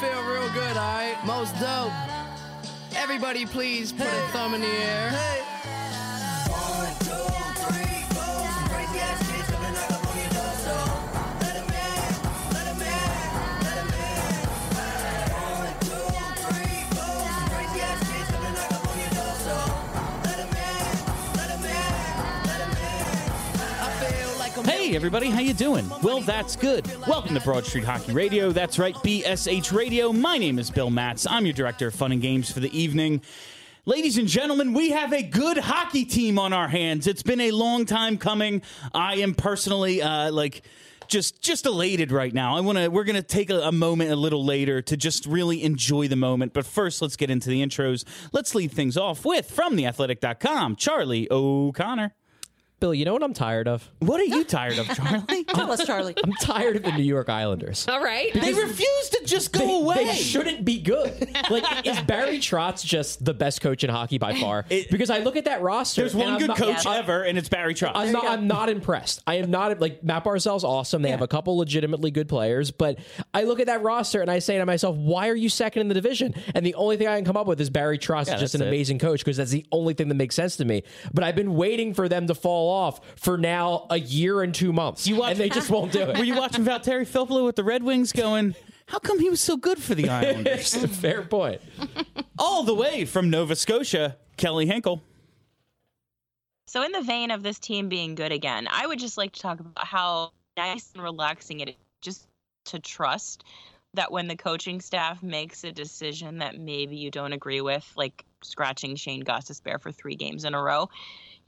feel real good, alright? Most dope. Everybody, please put a thumb in the air. One, everybody, how you doing? Well, that's good. Welcome to Broad Street Hockey Radio. That's right, BSH Radio. My name is Bill Matz. I'm your director of fun and games for the evening. Ladies and gentlemen, we have a good hockey team on our hands. It's been a long time coming. I am personally uh, like just just elated right now. I want to. We're gonna take a, a moment a little later to just really enjoy the moment. But first, let's get into the intros. Let's lead things off with from theathletic.com, Charlie O'Connor. Bill, you know what I'm tired of? What are you tired of, Charlie? Tell us, Charlie. I'm tired of the New York Islanders. All right. They refuse to just go They, away. they shouldn't be good. Like, is Barry Trotz just the best coach in hockey by far? It- because I look at that roster. There's and one I'm good not- coach I- ever, and it's Barry Trotz. I'm not, I'm not impressed. I am not like Matt Barzal's awesome. They have a couple legitimately good players, but I look at that roster and I say to myself, why are you second in the division? And the only thing I can come up with is Barry Trotz Yeah, is just an it. amazing coach because that's the only thing that makes sense to me. But I've been waiting for them to fall off for now a year and two months, You watch- and they just won't do it. Were you watching Valtteri Filppula with the Red Wings going, how come he was so good for the Islanders? Fair point. All the way from Nova Scotia, Kelly Hinkle. So, in the vein of this team being good again, I would just like to talk about how nice and relaxing it is just to trust that when the coaching staff makes a decision that maybe you don't agree with, like scratching Shane Gostisbehere for three games in a row,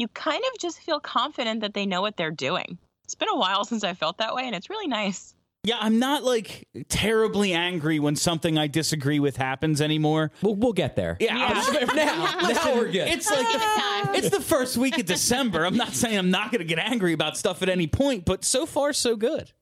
you kind of just feel confident that they know what they're doing. It's been a while since I felt that way, and it's really nice. Yeah, I'm not like terribly angry when something I disagree with happens anymore. We'll, we'll get there. Yeah, Yeah. now, now we're good. It's like the, it's the first week of December. I'm not saying I'm not going to get angry about stuff at any point, but so far so good.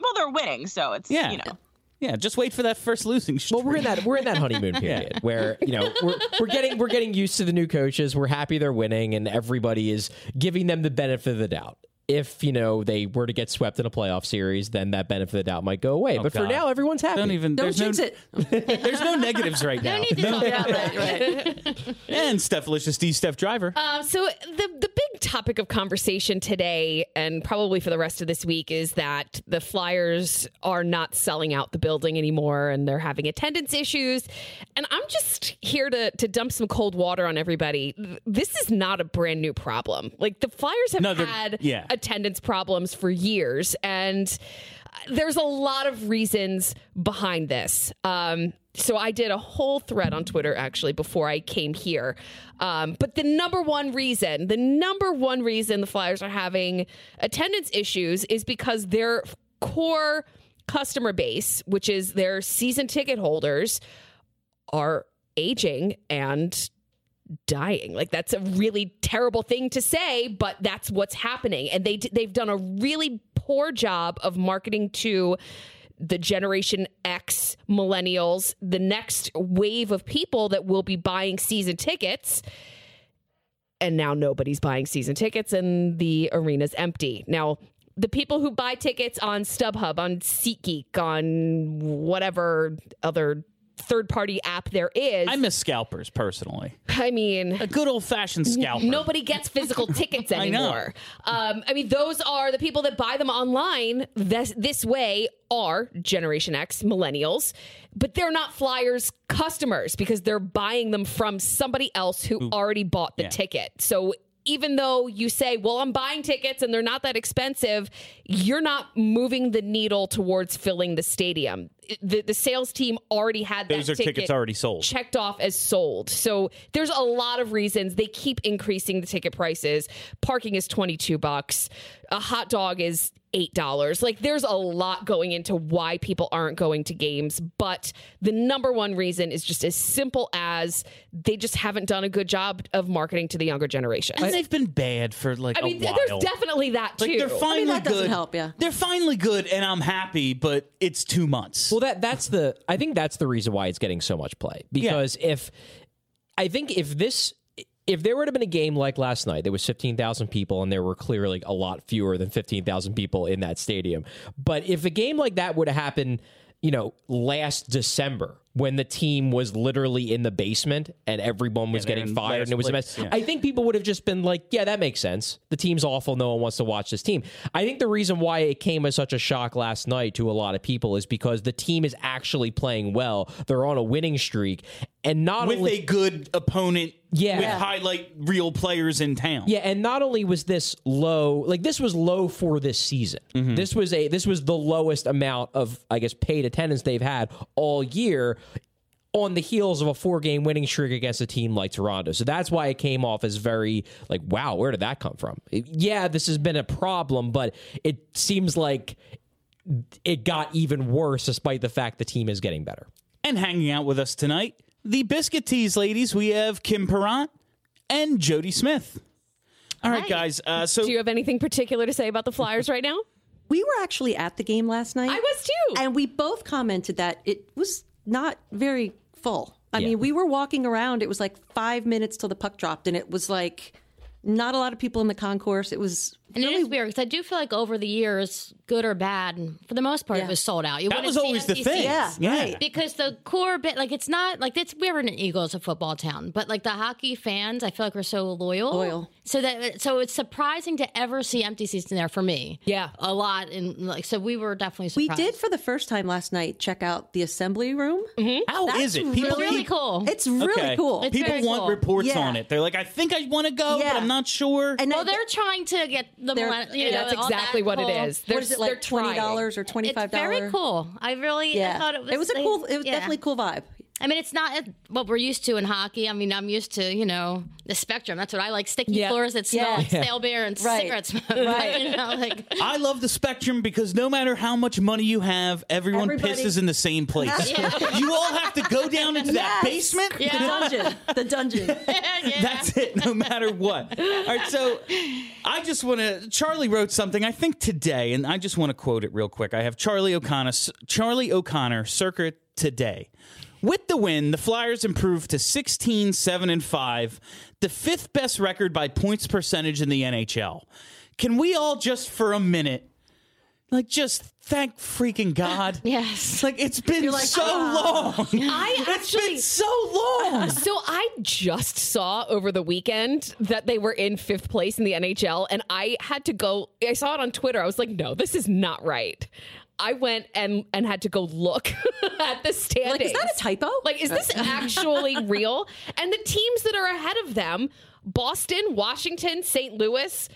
Well, they're winning, so it's, Yeah. you know. Yeah, just wait for that first losing streak. Well, we're in that we're in that honeymoon period where you know we're we're getting we're getting used to the new coaches. We're happy they're winning, and everybody is giving them the benefit of the doubt. If you know they were to get swept in a playoff series, then that benefit of the doubt might go away. but for now, everyone's happy. Don't even. Don't there's no, it. There's no negatives right now. No need to talk about that. And Stephalicious D. Steph Driver. Um, so the the big topic of conversation today, and probably for the rest of this week, is that the Flyers are not selling out the building anymore, and they're having attendance issues. And I'm just here to to dump some cold water on everybody. This is not a brand new problem. Like the Flyers have No, had yeah. Attendance problems for years, and there's a lot of reasons behind this. Um, so I did a whole thread on Twitter actually before I came here. Um, but the number one reason, the number one reason the Flyers are having attendance issues is because their core customer base, which is their season ticket holders, are aging and dying. Like that's a really terrible thing to say, but that's what's happening. And they they've done a really poor job of marketing to the generation X millennials, the next wave of people that will be buying season tickets. And now nobody's buying season tickets and the arena's empty. Now, the people who buy tickets on StubHub, on SeatGeek, on whatever other third party app there is, I miss scalpers personally. I mean, A good old fashioned scalper. Nobody gets physical tickets anymore. I. Um, I mean, those are the people that buy them online. This, this way are Generation X millennials, but they're not Flyers customers because they're buying them from somebody else who already bought the Yeah. ticket. So even though you say, well, I'm buying tickets and they're not that expensive, you're not moving the needle towards filling the stadium. The, the sales team already had Those are ticket tickets already sold. checked off as sold. So there's a lot of reasons they keep increasing the ticket prices. Parking is 22 bucks. A hot dog is $8. Like there's a lot going into why people aren't going to games, but the number one reason is just as simple as they just haven't done a good job of marketing to the younger generation. And they've been bad for like I mean, a th- while. there's definitely that too. like they're finally that doesn't good. help, yeah. They're finally good, and I'm happy, but it's two months. Well, that that's the I think that's the reason why it's getting so much play because if I think if this if there would have been a game like last night, there was fifteen thousand people, and there were clearly a lot fewer than fifteen thousand people in that stadium. But if a game like that would have happened you know, last December when the team was literally in the basement and everyone was they're getting in fired and it was a mess. yeah. I think people would have just been like, yeah, that makes sense. The team's awful. No one wants to watch this team. I think the reason why it came as such a shock last night to a lot of people is because the team is actually playing well. They're on a winning streak. And not with only a good opponent Yeah. with highlight reel players in town. Yeah, and not only was this low, like this was low for this season. Mm-hmm. This was a this was the lowest amount of I guess paid attendance they've had all year on the heels of a four game winning streak against a team like Toronto. So that's why it came off as very like wow, where did that come from? It- yeah, this has been a problem, but it seems like it got even worse despite the fact the team is getting better. And hanging out with us tonight, the Biscuit Tees ladies, we have Kim Parent and Jody Smith. All right, Hi. guys. Uh, so Do you have anything particular to say about the Flyers right now? We were actually at the game last night. I was too. And we both commented that it was not very full. I Yeah. mean, we were walking around. It was like five minutes till the puck dropped, and it was like not a lot of people in the concourse. It was And really it is weird because I do feel like over the years, good or bad, and for the most part, Yeah. it was sold out. You that was always the thing. seats. Yeah, right. Because the core bit, like it's not like it's we were an Eagles, a football town, but like the hockey fans, I feel like we're so loyal. Loyal. So that so it's surprising to ever see empty seats in there for me. Yeah. a lot, and like so we were definitely surprised. we did for the first time last night check out the assembly room. Mm-hmm. How is it? People It's really keep- cool. It's really Okay. cool. It's People want cool. reports Yeah. on it. They're like, I think I want to go, Yeah. but I'm not sure. and well, it- they're trying to get the They're- millenn- you know, That's exactly that what it whole- is. what They're, is it like twenty dollars or twenty It's five dollars? very cool. I really, Yeah, I thought it was. it was a cool. It was yeah. definitely a cool vibe. I mean, it's not what we're used to in hockey. I mean, I'm used to, you know, the spectrum. That's what I like sticky Yeah. floors that smell Yeah. like stale beer and Right. cigarette smoke. Right. you know, like, I love the spectrum because no matter how much money you have, everyone Everybody- pisses in the same place. you all have to go down into that Yes. basement. The dungeon. The dungeon. That's it, no matter what. All right, so I just want to. Charlie wrote something, I think today, and I just want to quote it real quick. I have Charlie O'Connor, Charlie O'Connor, circa today. With the win, the Flyers improved to 16, 7, and 5, the fifth best record by points percentage in the NHL. Can we all just for a minute, like, just thank freaking God? yes. Like, it's been ah. so long. I It's actually been so long. So I just saw over the weekend that they were in fifth place in the NHL, and I had to go. I saw it on Twitter. I was like, "No, this is not right." I went and and had to go look at the standings. Like, is that a typo? Like, is this actually real? And the teams that are ahead of them: Boston, Washington, St. Louis,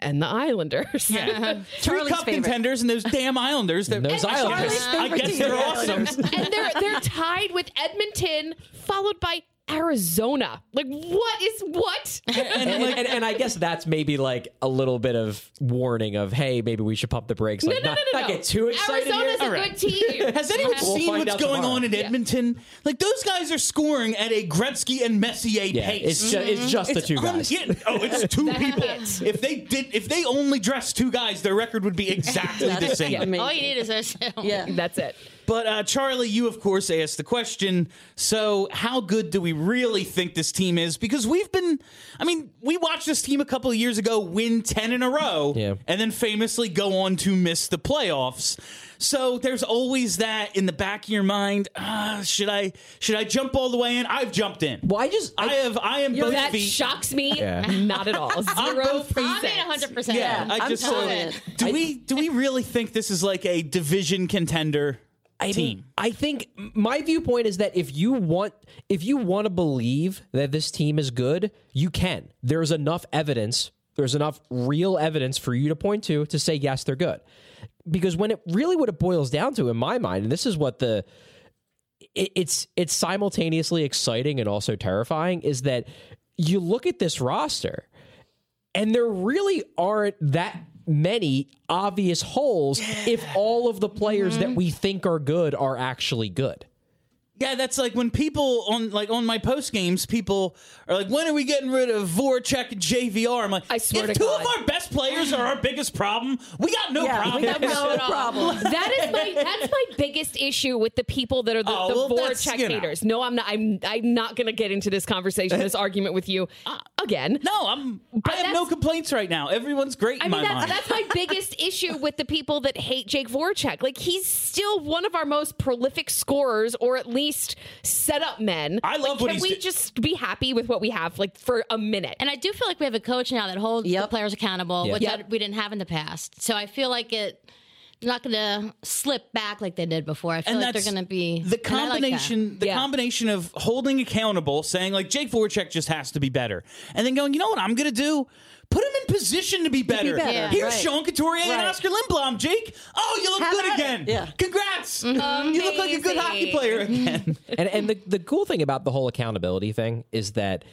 and the Islanders. Yeah. Three cup favorite. contenders and those damn Islanders. That, Those Islanders. I guess they're awesome. and they're they're tied with Edmonton, followed by Arizona. Like, what is what? and, and, and, and I guess that's maybe like a little bit of warning of hey, maybe we should pump the brakes. Like no, not, no, no, not no. get too excited Arizona's here. a All right. good team. Has anyone We'll seen what's going tomorrow. on in Edmonton? Like those guys are scoring at a Gretzky and Messier Yeah, pace. it's just it's just the two un- guys. yeah, oh, it's two people. If they did, if they only dressed two guys, their record would be exactly the same. Amazing. All you need is this. Yeah. That's it. But uh, Charlie, you of course asked the question. So, how good do we really think this team is? Because we've been, I mean, we watched this team a couple of years ago win ten in a row, Yeah. and then famously go on to miss the playoffs. So there's always that in the back of your mind. Ah, should I should I jump all the way in? I've jumped in. Well, I just I have I am both that feet. shocks me Yeah. not at all. Zero both feet. I'm percent. 100%. Yeah, I I'm just so, totally in. do we do we really think this is like a division contender I team? I think my viewpoint is that if you want if you want to believe that this team is good, you can. There's enough evidence, there's enough real evidence for you to point to to say yes, they're good. Because when it really what it boils down to in my mind, and this is what the it, it's it's simultaneously exciting and also terrifying is that you look at this roster and there really aren't that many obvious holes if all of the players that mm-hmm. we think are good are actually good. Yeah, that's like when people on like on my post games, people are like, "When are we getting rid of Voracek and JVR?" I'm like, I swear to God, if to two God. of our best players are our biggest problem, we got no Yeah, problem. we got no problem. That is my that's my biggest issue with the people that are the, Oh, the well, Voracek you know. haters. No, I'm not. I'm I'm not going to get into this conversation, this argument with you uh, again. no, I'm. I have no complaints right now. Everyone's great in I mean, my that's, mind. that's my biggest issue with the people that hate Jake Voracek. Like, he's still one of our most prolific scorers, or at least set up men. I love like, what Can he's we do- just be happy with what we have, like, for a minute? And I do feel like we have a coach now that holds the players accountable, Yeah. which Yep. We didn't have in the past. So I feel like it. They're not going to slip back like they did before. I feel and like they're going to be the and I like combination. the Yeah. combination of holding accountable, saying like Jake Voracek just has to be better, and then going, you know what I'm going to do? Put him in position to be better. better, Yeah. Here's right. Sean Couturier and Right. Oskar Lindblom. Jake, oh, you look Have good at it. again. Yeah. Congrats. You look like a good hockey Amazing. player again. and and the the cool thing about the whole accountability thing is that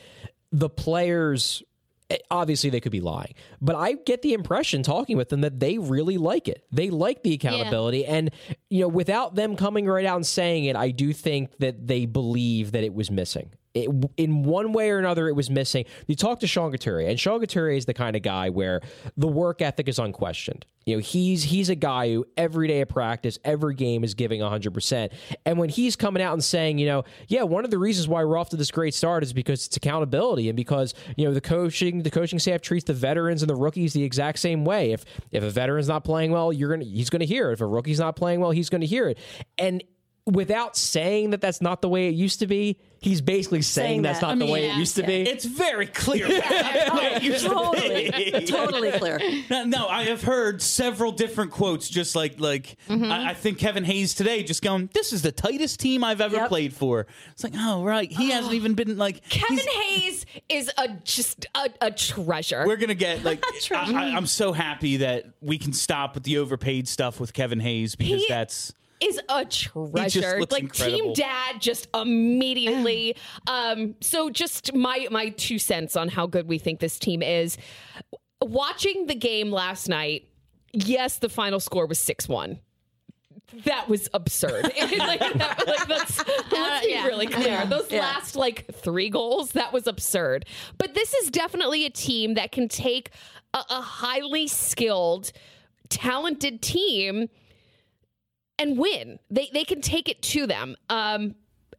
the players eh, obviously they could be lying but i get the impression talking with them that they really like it they like the accountability and you know without them coming right out and saying it i do think that they believe that it was missing it, in one way or another, it was missing. You talk to Sean Couturier, and Sean Couturier is the kind of guy where the work ethic is unquestioned. You know, he's he's a guy who every day of practice, every game is giving 100%. And when he's coming out and saying, you know, yeah, one of the reasons why we're off to this great start is because it's accountability and because, you know, the coaching the coaching staff treats the veterans and the rookies the exact same way. If if a veteran's not playing well, you're going to he's going to hear it. If a rookie's not playing well, he's going to hear it. And without saying that that's not the way it used to be, he's basically saying, Saying that's that. not I the mean, way it used to be. It's very clear. That's the way it used to Totally, totally clear. No, I have heard several different quotes, just like like mm-hmm. I, I think Kevin Hayes today, just going, "This is the tightest team I've ever Yep. played for." It's like, oh right, he hasn't oh. even been like Kevin Hayes is a just a, a treasure. We're gonna get like I, I, I'm so happy that we can stop with the overpaid stuff with Kevin Hayes because He- that's is a treasure. looks Like incredible. Team Dad just immediately. um, so just my my two cents on how good we think this team is. Watching the game last night, yes, the final score was six one. That was absurd. like, that, like, that's, let's be yeah. really clear. Those last like three goals, that was absurd. But this is definitely a team that can take a, a highly skilled, talented team and win. They they can take it to them. Um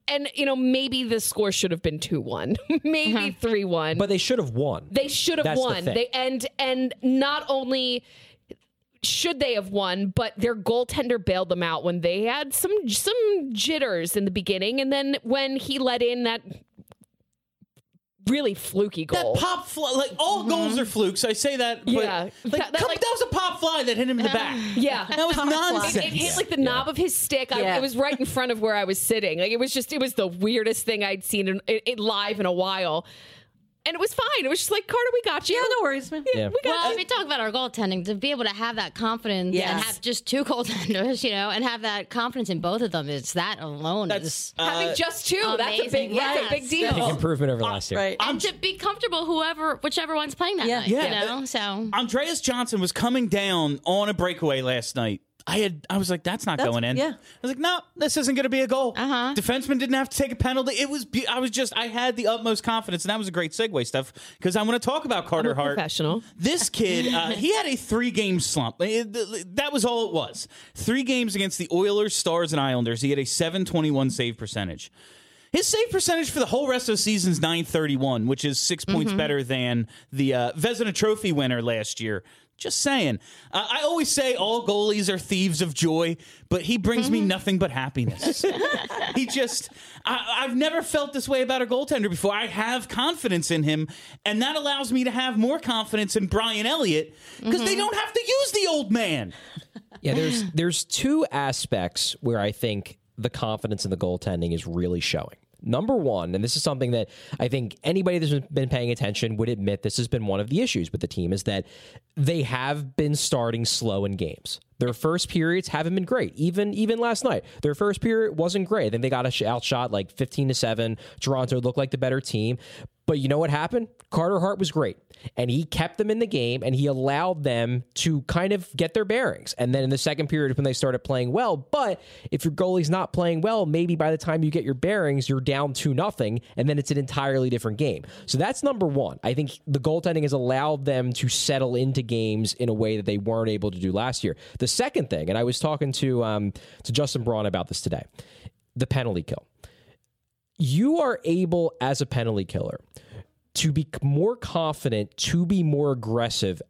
and you know maybe the score should have been 2-1. maybe 3-1. but they should have won. they should have That's the won. thing. They and and not only should they have won, but their goaltender bailed them out when they had some some jitters in the beginning and then when he let in that really fluky goal. that pop fly. Like all mm-hmm. goals are flukes. I say that. But, Yeah. like, That- that, come- like- that was a pop fly that hit him in the back. yeah. That was nonsense. It, it hit like the knob of his stick. I, it was right in front of where I was sitting. Like it was just, it was the weirdest thing I'd seen in, it, it live in a while. And it was fine. It was just like Carter, we got you. Yeah, no worries, man. Yeah. we got Well, you. if we talk about our goaltending, to be able to have that confidence and have just two goaltenders, you know, and have that confidence in both of them, it's that alone That's is. Having uh, just two, that's a amazing. big, that's a big deal. Big improvement over last year. Right. and to be comfortable, whoever, whichever one's playing that Yeah. night, Yeah, you know. So Andreas Johnsson was coming down on a breakaway last night. I had I was like, that's not That's- going in. yeah. I was like, no, this isn't going to be a goal. Uh-huh. Defenseman didn't have to take a penalty. It was. be- I was just. I had the utmost confidence, and that was a great segue stuff because I want to talk about Carter Hart. professional. This kid, uh, he had a three game slump. It- that was all it was. Three games against the Oilers, Stars, and Islanders. He had a 721 save percentage. His save percentage for the whole rest of the season is 931, which is 6 points better than the uh, Vezina Trophy winner last year. Just saying. Uh, I always say all goalies are thieves of joy, but he brings me nothing but happiness. he just, I, I've never felt this way about a goaltender before. I have confidence in him, and that allows me to have more confidence in Brian Elliott because they don't have to use the old man. Yeah, there's there's two aspects where I think the confidence in the goaltending is really showing. Number one, and this is something that I think anybody that's been paying attention would admit this has been one of the issues with the team is that they have been starting slow in games. Their first periods haven't been great. Even even last night, their first period wasn't great. Then they got outshot like 15 to 7. Toronto looked like the better team. But you know what happened? Carter Hart was great, and he kept them in the game, and he allowed them to kind of get their bearings. And then in the second period, when they started playing well, but if your goalie's not playing well, maybe by the time you get your bearings, you're down to nothing, and then it's an entirely different game. So that's number one. I think the goaltending has allowed them to settle into games in a way that they weren't able to do last year. The second thing, and I was talking to um, to Justin Braun about this today, the penalty kill. You are able as a penalty killer to be more confident, to be more aggressive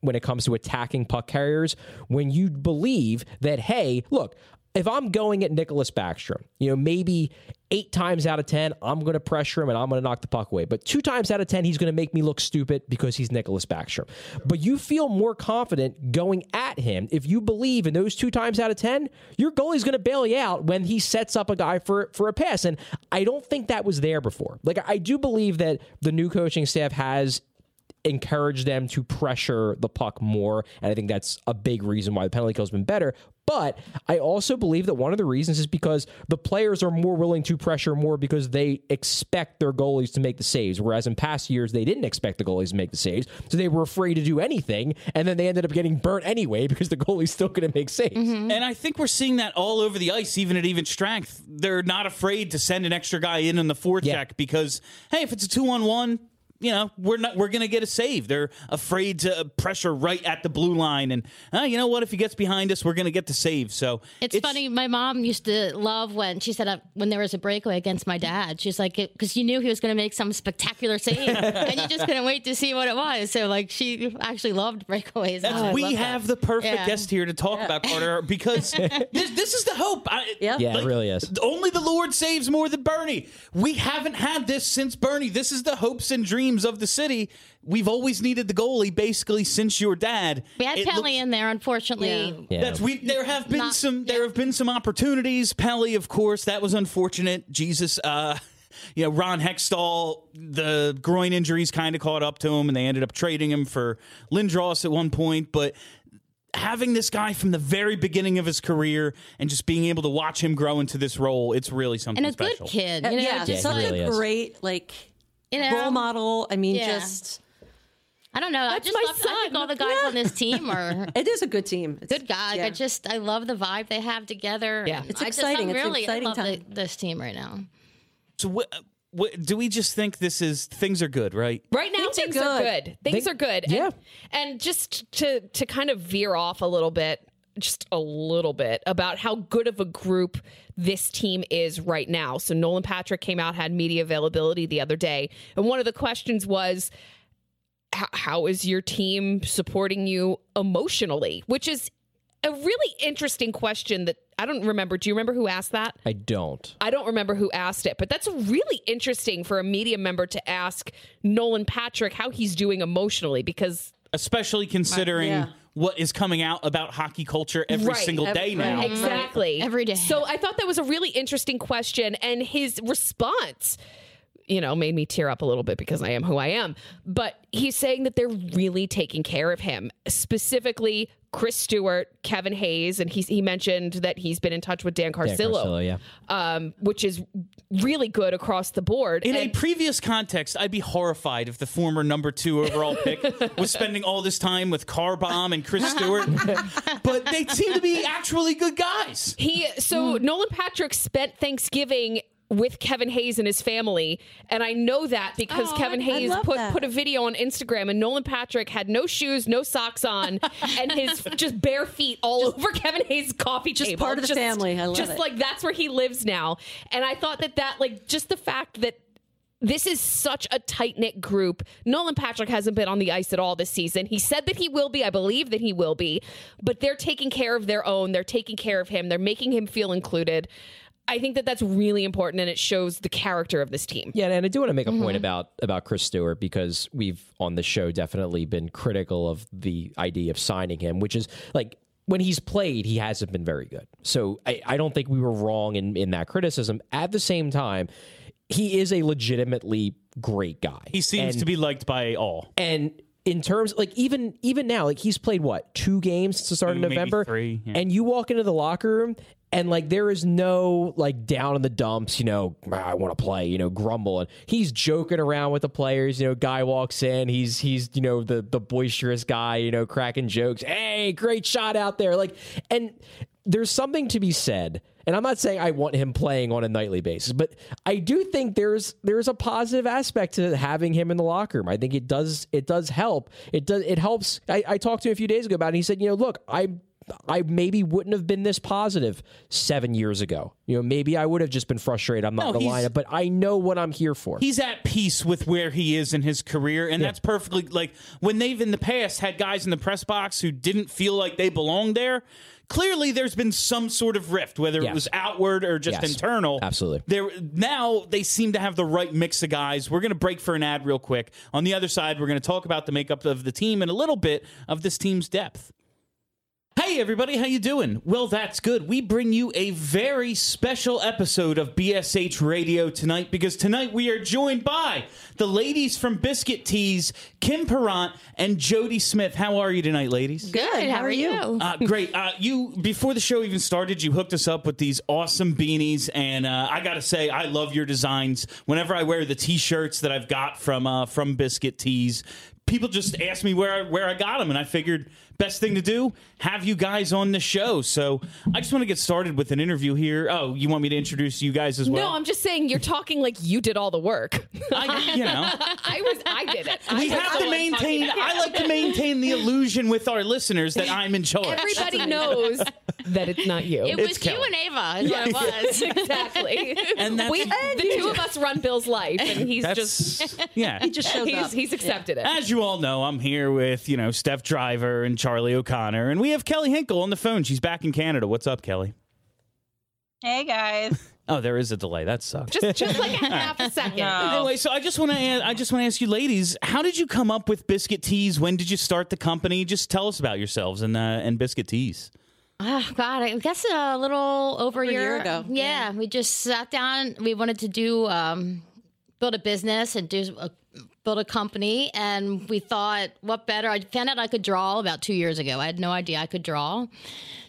when it comes to attacking puck carriers when you believe that, hey, look, if I'm going at Nicklas Backstrom, you know, maybe eight times out of 10, I'm going to pressure him and I'm going to knock the puck away. But two times out of 10, he's going to make me look stupid because he's Nicklas Backstrom. But you feel more confident going at him if you believe in those two times out of 10, your goalie's going to bail you out when he sets up a guy for, for a pass. And I don't think that was there before. Like, I do believe that the new coaching staff has encourage them to pressure the puck more. And I think that's a big reason why the penalty kill has been better. But I also believe that one of the reasons is because the players are more willing to pressure more because they expect their goalies to make the saves. Whereas in past years, they didn't expect the goalies to make the saves. So they were afraid to do anything. And then they ended up getting burnt anyway because the goalie's still going to make saves. Mm-hmm. And I think we're seeing that all over the ice, even at even strength. They're not afraid to send an extra guy in on the forecheck Yeah. because, hey, if it's a two on one, you know we're not we're gonna get a save. They're afraid to pressure right at the blue line, and uh, you know what? If he gets behind us, we're gonna get the save. So It's, funny. My mom used to love when she said uh, when there was a breakaway against my dad. She's like, because you knew he was going to make some spectacular save, and you just couldn't wait to see what it was. So like, she actually loved breakaways. Oh, we love that. have the perfect Yeah. guest here to talk about Carter because this, this is the hope. I, Yeah. Yeah, it really is. Only the Lord saves more than Bernie. We haven't had this since Bernie. This is the hopes and dreams of the city. We've always needed the goalie basically since your dad. We had It Pelle looks- in there, unfortunately. Yeah. That's we. There have been Not- some. There yeah. have been some opportunities. Pelle, of course, that was unfortunate. Jesus, uh, you know, Ron Hextall, the groin injuries kind of caught up to him, and they ended up trading him for Lindros at one point. But having this guy from the very beginning of his career and just being able to watch him grow into this role, it's really something And a special. good kid. You know, yeah, just such like, really a is. great like you know, role model. I mean, Yeah. just I don't know. I just my love, I think all the guys on this team are it is a good team. It's, good guys. yeah. I just I love the vibe they have together. Yeah. And It's I just- exciting. I'm It's an really exciting I love time. the- this team right now. So, what, what, do we just think this is things are good, right? Right now, Things are things, are good. good. Things Think- are good. And- yeah. And, just to to kind of veer off a little bit, just a little bit about how good of a group this team is right now. So Nolan Patrick came out had media availability the other day, and one of the questions was. "How- is your team supporting you emotionally? Which is a really interesting question that I don't remember. Do you remember who asked that? I don't. I don't remember who asked it, but that's really interesting for a media member to ask Nolan Patrick how he's doing emotionally because Especially considering Yeah. what is coming out about hockey culture every Right. single day Every- now. right. exactly Every day. So I thought that was a really interesting question, and his response. You know, made me tear up a little bit because I am who I am. But he's saying that they're really taking care of him, specifically Chris Stewart, Kevin Hayes, and he's, he mentioned that he's been in touch with Dan Dan Carcillo, Carcillo, yeah. um, which is really good across the board. In a previous context, I'd be horrified if the former number two overall pick was spending all this time with Car Bomb and Chris Stewart. but they seem to be actually good guys. He so Nolan Patrick spent Thanksgiving with Kevin Hayes and his family, and I know that because Oh, Kevin I- I Hayes love put that. put a video on Instagram, and Nolan Patrick had no shoes, no socks on, and his just bare feet all over Kevin Hayes' coffee Just table. part of the family. I love just it. like that's where he lives now, and I thought that that like just the fact that. This is such a tight knit group. Nolan Patrick hasn't been on the ice at all this season. He said that he will be. I believe that he will be. But they're taking care of their own. They're taking care of him. They're making him feel included. I think that that's really important and it shows the character of this team. Yeah, and I do want to make a point mm-hmm. about about Chris Stewart because we've on the show definitely been critical of the idea of signing him, which is like when he's played, he hasn't been very good. So I, I don't think we were wrong in, in that criticism. At the same time, he is a legitimately great guy. He seems And- to be liked by all. and in terms like even even now like he's played what two games since the start Two, of november three, yeah. and you walk into the locker room And like there is no like down in the dumps, you know, "Ah, I want to play, you know, grumble. And he's joking around with the players. You know, guy walks in, he's he's you know the the boisterous guy, you know, cracking jokes. Hey, great shot out there. Like, and there's something to be said. And I'm not saying I want him playing on a nightly basis, but I do think there's there's a positive aspect to having him in the locker room. I think it does it does help. It does it helps. I, I talked to him a few days ago about it. And he said, you know, look, I I maybe wouldn't have been this positive seven years ago. You know, maybe I would have just been frustrated. I'm not No, going to he's- line up, but I know what I'm here for. he's at peace with where he is in his career and that's perfectly like when they've in the past had guys in the press box who didn't feel like they belonged there clearly there's been some sort of rift whether it was outward or just Yes. internal Absolutely. there now they seem to have the right mix of guys we're going to break for an ad real quick on the other side we're going to talk about the makeup of the team and a little bit of this team's depth Hey everybody, how you doing? Well, that's good. We bring you a very special episode of BSH Radio tonight because tonight we are joined by the ladies from Biscuit Tees, Kim Parent and Jody Smith. How are you tonight, ladies? Good. How, are you? Uh, great. Uh, you before the show even started, you hooked us up with these awesome beanies, and uh, I got to say, I love your designs. Whenever I wear the T-shirts that I've got from uh, from Biscuit Tees, people just ask me where I, where I got them, and I figured best thing to do have you guys on the show. So I just want to get started with an interview here. Oh, you want me to introduce you guys as well? No, I'm just saying you're talking like you did all the work. I, you know. I was I did it. I We was have to maintain. I like to maintain the illusion with our listeners that I'm in charge. Everybody knows that it's not you. It was It's you and Ava. Is what it was. exactly. And that's- we, the two of us run Bill's life, and he's That's just yeah. He just shows he's up. he's accepted it. As you all know, I'm here with, you know, Steph Driver and Charlie O'Connor, and we have Kelly Hinkle on the phone. She's back in Canada. What's up, Kelly? Hey guys. Oh, there is a delay. That sucks. Just just like a half a second. No. Anyway, so I just want to I just want to ask you ladies, how did you come up with Biscuit Tees? When did you start the company? Just tell us about yourselves and uh, and Biscuit Tees. Oh God, I guess a little over, a year ago. Yeah, we just sat down. We wanted to do um, build a business and do a, build a company, and we thought, what better? I found out I could draw about two years ago. I had no idea I could draw,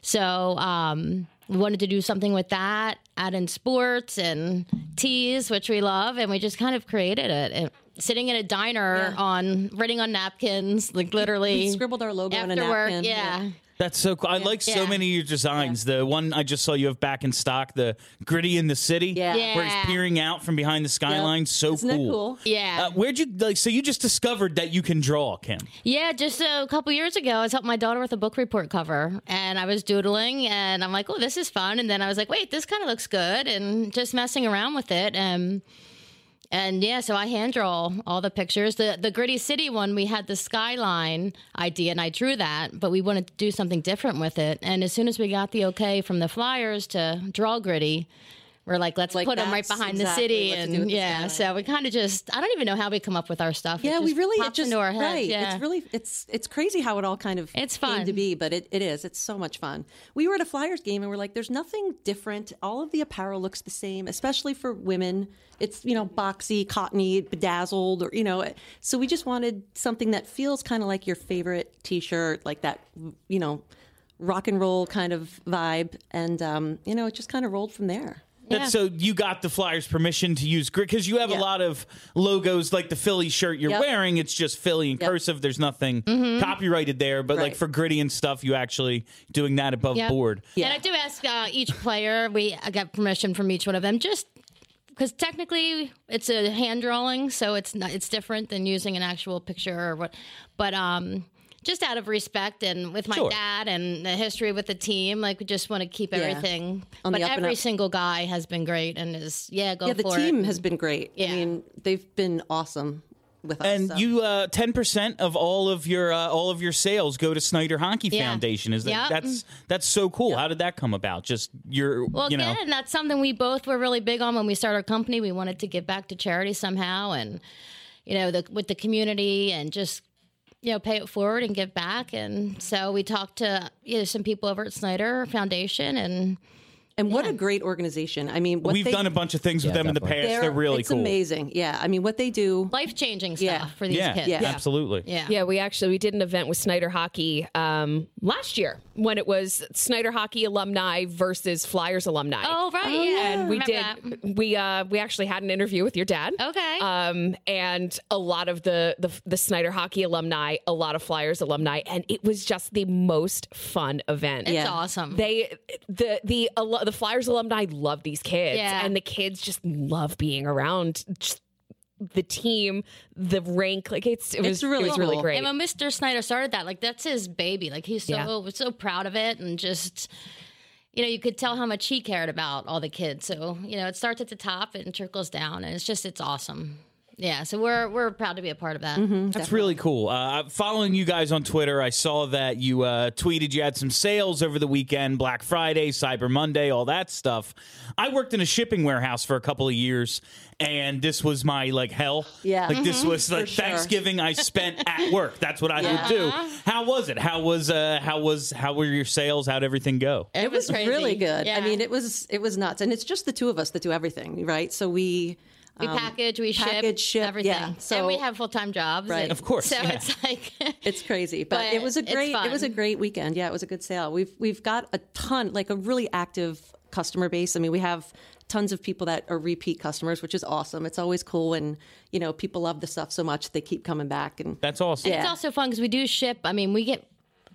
so um, we wanted to do something with that. Add in sports and teas, which we love, and we just kind of created it. And sitting in a diner Yeah. on writing on napkins, like literally We scribbled our logo on a after work. napkin. Yeah. That's so cool. I like so Yeah. many of your designs. The one I just saw you have back in stock, the gritty in the city, Yeah. where he's Yeah. peering out from behind the skyline. So Isn't cool. that cool? Yeah. Uh, where'd you like? So you just discovered that you can draw, Kim? Yeah, just a couple years ago, I was helping my daughter with a book report cover, and I was doodling, and I'm like, "Oh, this is fun." And then I was like, "Wait, this kind of looks good," and just messing around with it, and and yeah, so I hand draw all the pictures. The the gritty city one, we had the skyline idea, and I drew that, but we wanted to do something different with it. And as soon as we got the okay from the Flyers to draw gritty. We're like, let's Like, put them right behind exactly the city, what to do and yeah. So we kind of just, I don't even know how we come up with our stuff. Yeah, we really it just into our head. right. Yeah. It's really it's it's crazy how it all kind of It's came fun. to be, but it, it is. It's so much fun. We were at a Flyers game and we're like, there's nothing different. All of the apparel looks the same, especially for women. It's you know boxy, cottony, bedazzled, or you know. So we just wanted something that feels kind of like your favorite T-shirt, like that you know rock and roll kind of vibe, and um, you know it just kind of rolled from there. Yeah. so you got the Flyers permission to use grit because you have a lot of logos like the Philly shirt you're Yep. wearing. It's just Philly and Yep. cursive. There's nothing copyrighted there, but like for gritty and stuff, you actually doing that above Yep. board. Yeah. And I do ask uh, each player. We I got permission from each one of them, just because technically it's a hand drawing, so it's not it's different than using an actual picture or what. But um, just out of respect and with my Sure. dad and the history with the team, like we just want to keep Yeah. everything. On but the up and every single guy has been great and is yeah go yeah, the team it. has been great. Yeah. I mean, they've been awesome with us. And so. you, uh, ten percent of all of your uh, all of your sales go to Snider Hockey Yeah. Foundation. Is that Yep. that's that's so cool? How did that come about? Just your, Well, you know, again, that's something we both were really big on when we started our company. We wanted to give back to charity somehow, and you know, the, with the community, and just you know, pay it forward and give back. And so we talked to you know some people over at Snider Foundation, and And what a great organization. I mean, what We've they, done a bunch of things with Yeah, them in the past. They're, really cool. it's cool. amazing. Yeah. I mean, what they do. Life changing stuff Yeah. for these Yeah, kids. Yeah. absolutely. Yeah. Yeah, we actually we did an event with Snider Hockey um, last year when it was Snider Hockey alumni versus Flyers alumni. Oh right. yeah. and we Remember did we uh we actually had an interview with your dad. Okay. Um and a lot of the the the Snider Hockey alumni, a lot of Flyers alumni and it was just the most fun event. It's Yeah. awesome. They the the alo- the Flyers alumni love these kids Yeah. and the kids just love being around just the team, the rank like it's it was It's really it was really cool. great. And when Mr. Snider started that, like that's his baby. Like he's so Yeah. so proud of it, and just you know, you could tell how much he cared about all the kids. So you know, it starts at the top and trickles down, and it's just it's awesome. Yeah, so we're we're proud to be a part of that. That's really cool. Uh, following you guys on Twitter, I saw that you uh, tweeted you had some sales over the weekend, Black Friday, Cyber Monday, all that stuff. I worked in a shipping warehouse for a couple of years, and this was my like hell. Yeah. like this was like sure. Thanksgiving I spent at work. That's what I would do. How was it? How was uh, how was how were your sales? How'd everything go? It was crazy. really good. Yeah. I mean, it was it was nuts, and it's just the two of us that do everything, right? So we We package, we ship, Um, package, ship, everything. yeah. and So- we have full time jobs, Right. and Of course, So yeah. it's like it's crazy, but, But it was a great it was a great weekend. Yeah, it was a good sale. We've we've got a ton, like a really active customer base. I mean, we have tons of people that are repeat customers, which is awesome. It's always cool when you know people love the stuff so much they keep coming back and That's awesome. Yeah. It's also fun because we do ship. I mean, we get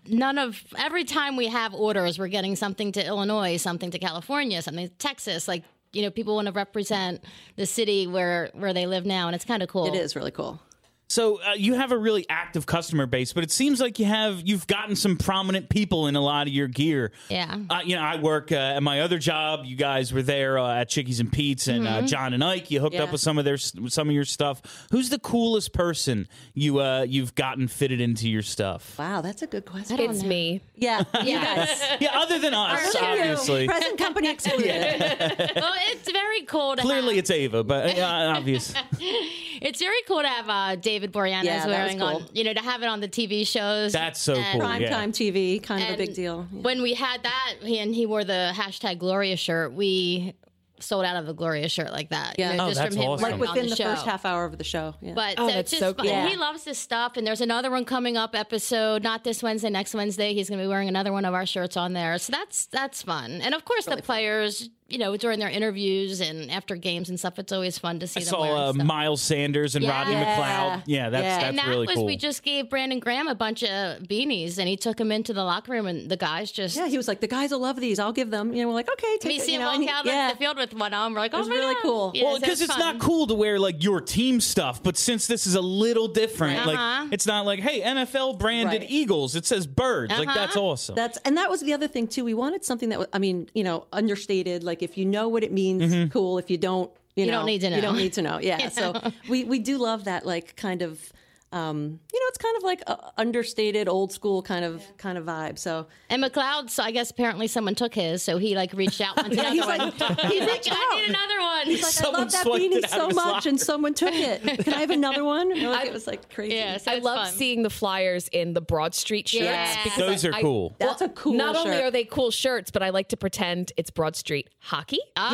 none of every time we have orders, we're getting something to Illinois, something to California, something to Texas. Like you know, people want to represent the city where where they live now, and it's kind of cool. it is really cool. So uh, you have a really active customer base, but it seems like you have you've gotten some prominent people in a lot of your gear. Yeah. Uh, you know, I work uh, at my other job. You guys were there uh, at Chickies and Pete's, and uh, John and Ike. You hooked up with some of their some of your stuff. Who's the coolest person you uh, you've gotten fitted into your stuff? Wow, that's a good question. it's me. Yeah, you guys. Yeah, other than us, Look you. obviously. present company excluded. well, it's very cool to Clearly, have, it's Ava, but uh, obvious. it's very cool to have uh, David Boreanaz Yeah, that was wearing on, you know, to have it on the TV shows. That's so And- cool. Prime yeah. TV, kind of a big deal. Yeah. When we had that, he, and he wore the hashtag Gloria shirt, we sold out of a Gloria shirt like that. Yeah. you know, Oh, just that's from him awesome. wearing Like it on within the, show. first half hour of the show. Yeah. But Oh, so that's it's so just fun. cool. Yeah. He loves this stuff, and there's another one coming up episode. Not this Wednesday, next Wednesday. He's going to be wearing another one of our shirts on there. So that's that's fun. And of course, the players, you know, during their interviews and after games and stuff, it's always fun to see I them saw uh, stuff. Miles Sanders and Yeah. Rodney Yeah. McLeod. Yeah, that's Yeah. that's and that really was cool. we just gave Brandon Graham a bunch of beanies, and he took them into the locker room, and the guys just. yeah, he was like, the guys will love these. I'll give them. You know, we're like, okay, take we it. see him know, walk and he- out yeah. the field with one on. We're like, oh was my really God. cool. Yeah, well, so because it's fun. not cool to wear like your team stuff, but since this is a little different, Uh-huh. like it's not like, hey, NFL branded Right. Eagles. It says birds. Like Uh-huh. that's awesome. That's and that was the other thing too. We wanted something that was, I mean, you know, understated. Like if you know what it means, Mm-hmm. cool. If you don't, you, You know, don't need to know. You don't need to know. Yeah. So we we do love that like kind of. Um, you know, it's kind of like a understated, old school kind of kind of vibe. So And McLeod, so I guess apparently someone took his, so he like reached out and Yeah, he's like- he's like, I need another one. He's like, I love that beanie so much, locker. and someone took it. Can I have another one? You know, like, it was like crazy. yeah, so I love fun. seeing the Flyers in the Broad Street shirts Yeah. because Those I- are I- cool. That's a cool shirt. Not only are they cool shirts, but I like to pretend it's Broad Street hockey. Ah,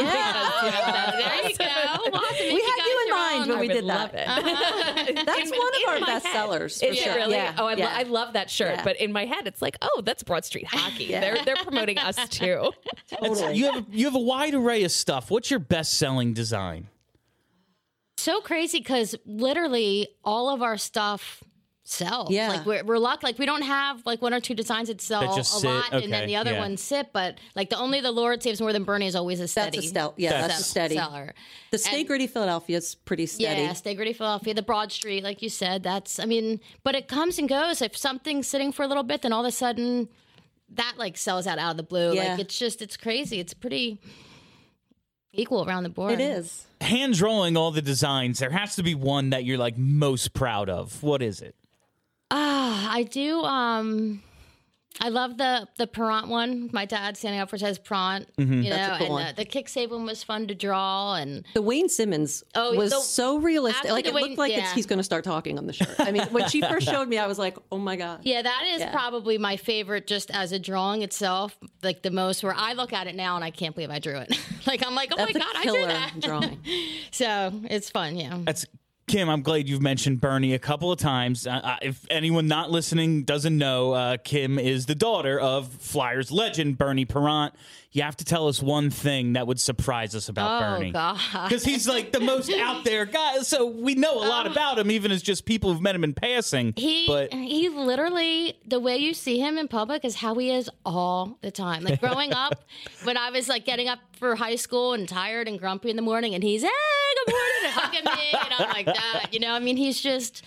Yeah. there you go. We'll have to make We had you in mind when we would did love that. it. That's one of our my best head. sellers. For Is sure. it really? Yeah. Oh, I, yeah. lo- I love that shirt. Yeah. But in my head, it's like, oh, that's Broad Street hockey. They're they're promoting us too. It's- you have you have a wide array of stuff. What's your best selling design? So crazy because literally all of our stuff sells. Yeah. Like we're, we're lucky. Like we don't have like one or two designs that sell That a just sit, lot, and then the other yeah. ones sit. But like the only the Lord saves more than Bernie is always a steady. That's a stel- yeah, That's that's a a steady. seller. The Stay And- Gritty Philadelphia is pretty steady. Yeah, Stay Gritty Philadelphia, the Broad Street, like you said. That's, I mean, but it comes and goes. If something's sitting for a little bit, then all of a sudden that like sells out out of the blue. Yeah. Like it's just, it's crazy. It's pretty equal around the board. It is. Hand drawing all the designs. There has to be one that you're like most proud of. What is it? Ah, I do. Um, I love the the Parent one. My dad standing up for says Parent. You know, That's a cool and one. the, the kick save one was fun to draw. And The Wayne Simmonds Oh, was the- so realistic. Like it Wayne- looked like it's, yeah. he's going to start talking on the shirt. I mean, when she first showed me, I was like, "Oh my god!" yeah, that is Yeah. probably my favorite, just as a drawing itself. Like the most, where I look at it now and I can't believe I drew it. like I'm like, oh That's my a god, I drew killer that. drawing. So it's fun. Yeah. That's Kim. I'm glad you've mentioned Bernie a couple of times. Uh, uh, if anyone not listening doesn't know, uh, Kim is the daughter of Flyers legend Bernie Parent. You have to tell us one thing that would surprise us about Oh, Bernie. Because he's like the most out there guy, so we know a lot about him, even as just people who've met him in passing. Um, He but he literally the way you see him in public is how he is all the time. Like growing up, when I was like getting up for high school and tired and grumpy in the morning, and he's hey good morning and hugging me, and I'm like that. You know, I mean, he's just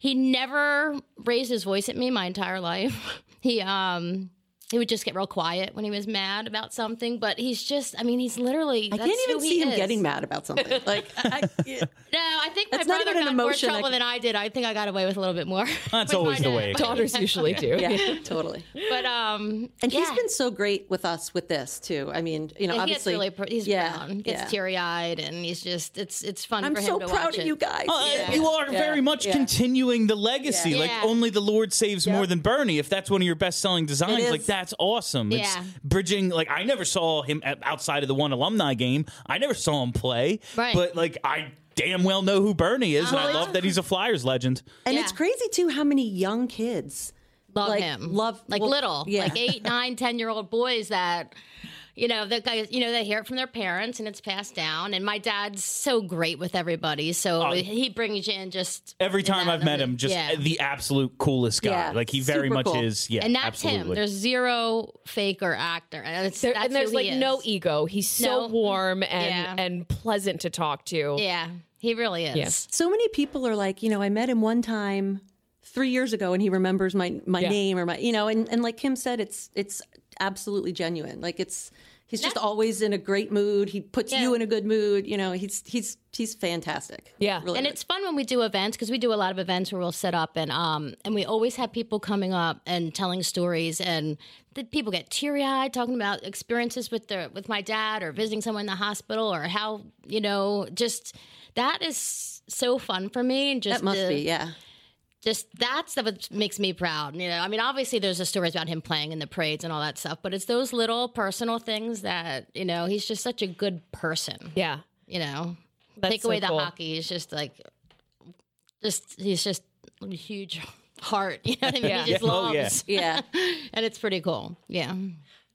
he never raised his voice at me my entire life. He um. He would just get real quiet when he was mad about something, but he's just, I mean, he's literally. I can't even who see him is. getting mad about something. Like, I, yeah. No, I think my That's not brother even an got more emotion I trouble c- than I did. I think I got away with a little bit more. That's with always my the way dad. it Daughters usually do. yeah, totally. But um, And he's been so great with us with this too. I mean, you know, Yeah, he gets obviously, really pr- he's yeah, brown, gets yeah. teary eyed, and he's just it's it's fun I'm for him so to proud watch of it. you guys. Uh, Yeah. You are Yeah. very much Yeah. continuing the legacy. Like only the Lord saves more than Bernie. If that's one of your best-selling designs, like is. That's awesome. It's Yeah. bridging. Like I never saw him outside of the one alumni game. I never saw him play. Right. But like I damn well know who Bernie is, and I Oh, love that he's a Flyers legend. And Yeah. it's crazy too how many young kids Love like, him, Love like well, little, yeah. like eight, nine, ten year old boys that. You know, the guys, you know, they hear it from their parents and it's passed down. And my dad's so great with everybody. So Oh. he brings you in just. Every time I've met him, just yeah. the absolute coolest guy. Yeah, like he very super much cool. is. Yeah, and that's absolutely. him. There's zero fake or actor. And, it's, There, that's and there's like no ego. He's so No. warm and Yeah. and pleasant to talk to. Yeah, he really is. Yeah. so many people are like, you know, I met him one time three years ago and he remembers my my Yeah. name or my you know, and, and like Kim said, it's it's absolutely genuine. Like it's he's just always in a great mood. He puts Yeah. you in a good mood. You know, he's he's he's fantastic. Yeah. Really and good. it's fun when we do events because we do a lot of events where we'll set up and um and we always have people coming up and telling stories and the people get teary eyed talking about experiences with their with my dad or visiting someone in the hospital or how you know just that is so fun for me and just that must the- be, yeah. Just that's what makes me proud. You know, I mean, obviously there's the stories about him playing in the parades and all that stuff, but it's those little personal things that you know he's just such a good person. Yeah. You know, That's take away so the cool. hockey. He's just like, just he's just a huge heart. You know what I mean? Yeah. He just Yeah. Oh, loves, Yeah. and it's pretty cool. Yeah.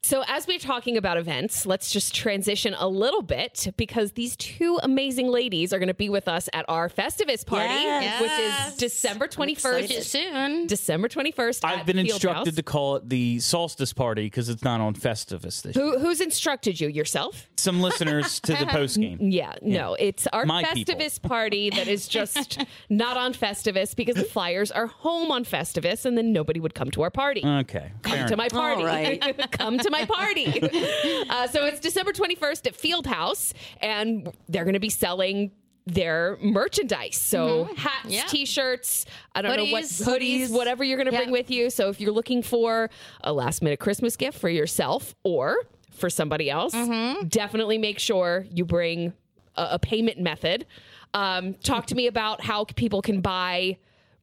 So, as we're talking about events, let's just transition a little bit because these two amazing ladies are going to be with us at our Festivus party, Yes. which is December 21st. Soon. December 21st. I've been Field instructed House. to call it the solstice party because it's not on Festivus this year. Who's instructed you? Yourself? Some listeners to the post game. Yeah, no, it's our My people. Festivus party that is just not on Festivus because the Flyers are home on Festivus and then nobody would come to our party. Okay. Come fair to enough. my party. All right. Come to my party. uh, so it's December 21st at Field House, and they're going to be selling their merchandise. So hats, Mm-hmm. Yeah. t-shirts, I don't know what Hoodies. hoodies, Hoodies. whatever you're going to Yeah. bring with you. So if you're looking for a last minute Christmas gift for yourself or for somebody else, Mm-hmm. definitely make sure you bring a, a payment method. Um, talk to me about how people can buy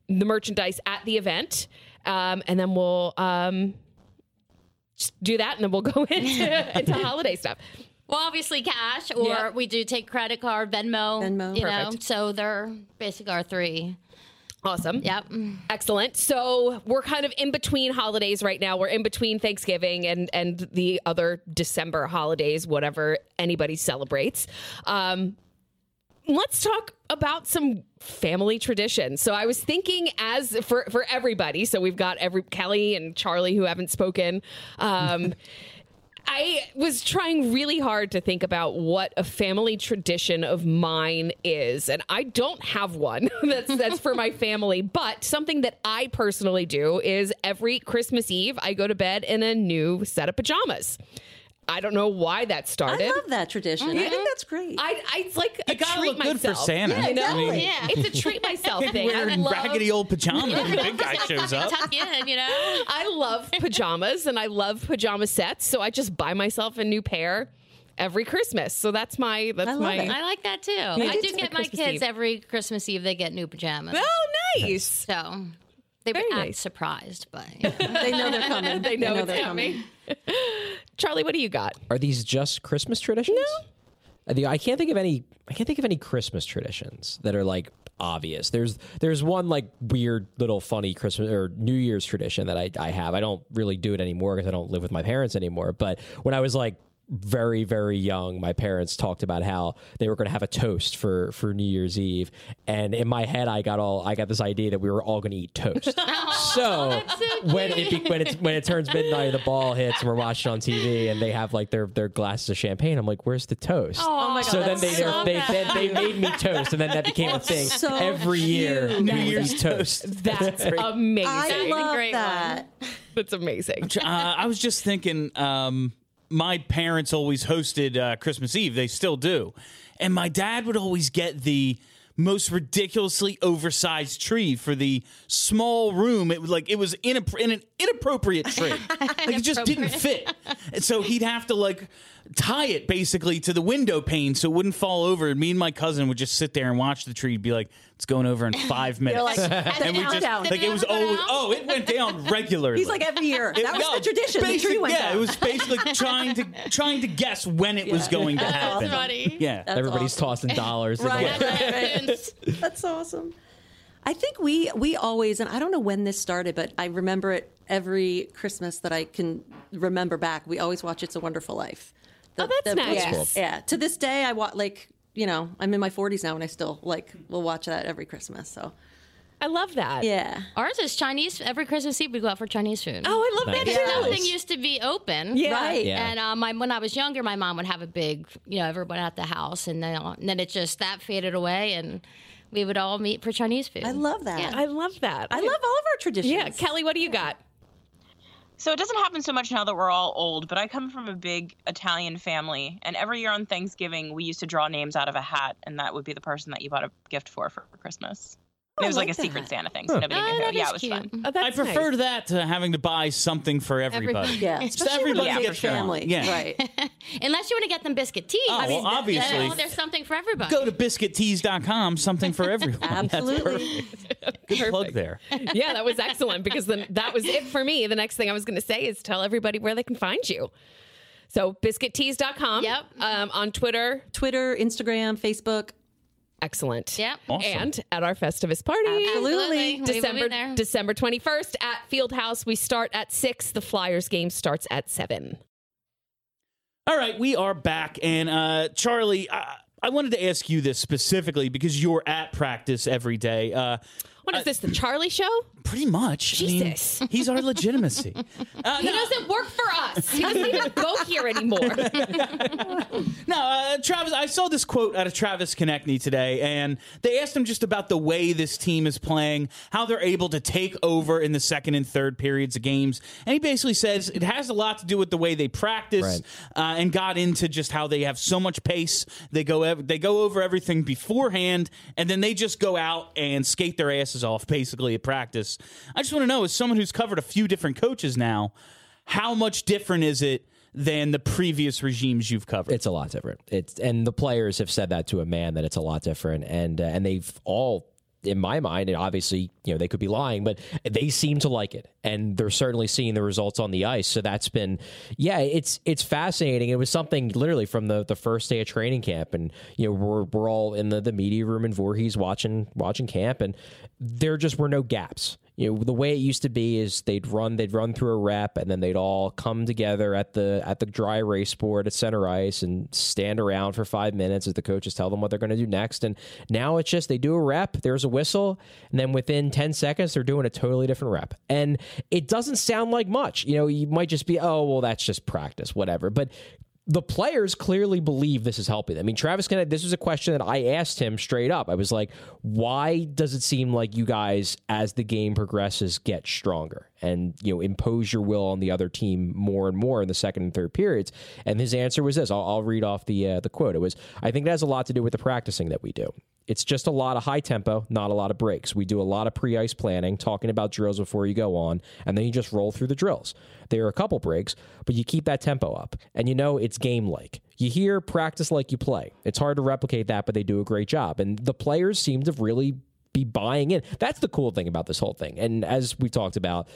the merchandise at the event. Um, and then we'll um, just do that and then we'll go into, into holiday stuff. Well, obviously cash, or Yeah. we do take credit card, Venmo. Venmo. You know, so they're basically our three. Awesome. Yep. Excellent. So we're kind of in between holidays right now. We're in between Thanksgiving and and the other December holidays, whatever anybody celebrates. Um, let's talk about some family traditions. So I was thinking as for for everybody. So we've got every Kelly and Charlie who haven't spoken. Um, I was trying really hard to think about what a family tradition of mine is, and I don't have one that's that's for my family. But something that I personally do is every Christmas Eve I go to bed in a new set of pajamas. I don't know why that started. I love that tradition. I think mm-hmm. that's great. I, I it's like a gotta treat look good for. Santa. Yeah, I know? mean- Yeah. It's a treat myself thing. I Wearing love, raggedy old pajamas when the big guy shows up. Tuck in, you know. I love pajamas and I love pajama sets, so I just buy myself a new pair every Christmas. So that's my that's love my it. I like that too. I do do get my Christmas kids Eve. every Christmas Eve. They get new pajamas. Oh, nice. So they Very act nice. surprised, but they know they're coming. They know, it's they're coming. Charlie, what do you got? Are these just Christmas traditions? No. I can't think of any. I can't think of any Christmas traditions that are like obvious. There's there's one like weird little funny Christmas or New Year's tradition that I, I have. I don't really do it anymore because I don't live with my parents anymore. But when I was like very very young, my parents talked about how they were going to have a toast for for New Year's Eve, and in my head I got all I got this idea that we were all going to eat toast. so when it be, when it when it turns midnight, the ball hits, and we're watching on TV, and they have like their their glasses of champagne. I'm like, "Where's the toast?" Oh my God, so then they so they, bad. then they made me toast, and then that became a thing. so Every year, cute. New That Year's is- toast. That's amazing. I love great that. That's amazing. Uh, I was just thinking, um, my parents always hosted uh, Christmas Eve. They still do. And my dad would always get the most ridiculously oversized tree for the small room. It was like it was inapp- in an inappropriate tree. like it just didn't fit. And so he'd have to like tie it basically to the window pane so it wouldn't fall over. And me and my cousin would just sit there and watch the tree. Be like, it's going over in five minutes. like, and we just countdown. like it was Did it ever go always down? oh it went down regularly. He's like every year. It- That was no, the tradition. The tree went yeah, down. it was basically trying to trying to guess when it was going to happen. funny. Yeah, Everybody's awesome. tossing dollars. in Right. way. That's awesome. I think we we always, and I don't know when this started, but I remember it every Christmas that I can remember back. We always watch "It's a Wonderful Life." The- Oh, that's the- nice. Yeah, yeah. To this day, I watch like you know I'm in my 40s now, and I still like will watch that every Christmas. So I love that. yeah, Ours is Chinese. Every Christmas Eve, we go out for Chinese food. Oh, I love that Nice. too. Nothing used to be open. Yeah. right. Yeah. And um, my, when I was younger, my mom would have a big, you know, everyone at the house, and then, and then it just that faded away, and we would all meet for Chinese food. I love that. Yeah. I love that. I love all of our traditions. Yeah, Kelly, what do you got? So it doesn't happen so much now that we're all old, but I come from a big Italian family, and every year on Thanksgiving we used to draw names out of a hat, and that would be the person that you bought a gift for for Christmas. And I it was like, like a secret. Santa thing, so nobody Oh, knew. that Yeah, it was cute. fun. Oh, that's I prefer nice. that to having to buy something for everybody. Yeah, Just especially when everybody it's a gets their family. Yeah. right. Unless you want to get them biscuit tea. Oh, well, obviously. you know, there's something for everybody. Go to biscuittees.com, something for everyone. Absolutely. Good plug there. yeah, that was excellent because then that was it for me. The next thing I was going to say is tell everybody where they can find you. So biscuittees.com. Yep. Um, on Twitter. Twitter, Instagram, Facebook. Excellent. Yep. Awesome. And at our Festivus party. Absolutely. We December there. December 21st at Fieldhouse. We start at 6. The Flyers game starts at 7. All right, we are back. And uh, Charlie, I, I wanted to ask you this specifically because you're at practice every day. Uh, What is this, the Charlie show? pretty much. I mean, Jesus. he's our legitimacy. Uh, He no, doesn't work for us. He doesn't even go here anymore. No, uh, Travis, I saw this quote out of Travis Konecny today, and they asked him just about the way this team is playing, how they're able to take over in the second and third periods of games. And he basically says it has a lot to do with the way they practice Right. uh, and got into just how they have so much pace. They go ev- they go over everything beforehand, and then they just go out and skate their asses off basically at practice. I just want to know, as someone who's covered a few different coaches now, how much different is it than the previous regimes you've covered? It's a lot different. It's and the players have said that to a man that it's a lot different, and uh, and they've all. In my mind, and obviously, you know, they could be lying, but they seem to like it, and they're certainly seeing the results on the ice. So that's been, yeah, it's it's fascinating. It was something literally from the, the first day of training camp, and you know, we're we're all in the, the media room in Voorhees watching watching camp, and there just were no gaps you know the way it used to be is they'd run they'd run through a rep and then they'd all come together at the at the dry erase board at center ice and stand around for five minutes as the coaches tell them what they're going to do next. And now it's just they do a rep there's a whistle and then within 10 seconds they're doing a totally different rep. And it doesn't sound like much. You know you might just be oh well that's just practice whatever. But the players clearly believe this is helping them. I mean, Travis Konecny, this was a question that I asked him straight up. I was like, why does it seem like you guys, as the game progresses, get stronger and, you know, impose your will on the other team more and more in the second and third periods? And his answer was this. I'll, I'll read off the, uh, the quote. It was, I think it has a lot to do with the practicing that we do. It's just a lot of high tempo, not a lot of breaks. We do a lot of pre ice planning, talking about drills before you go on, and then you just roll through the drills. There are a couple breaks, but you keep that tempo up. And you know it's game like. You hear practice like you play. It's hard to replicate that, but they do a great job. And the players seem to really be buying in. That's the cool thing about this whole thing. And as we talked about,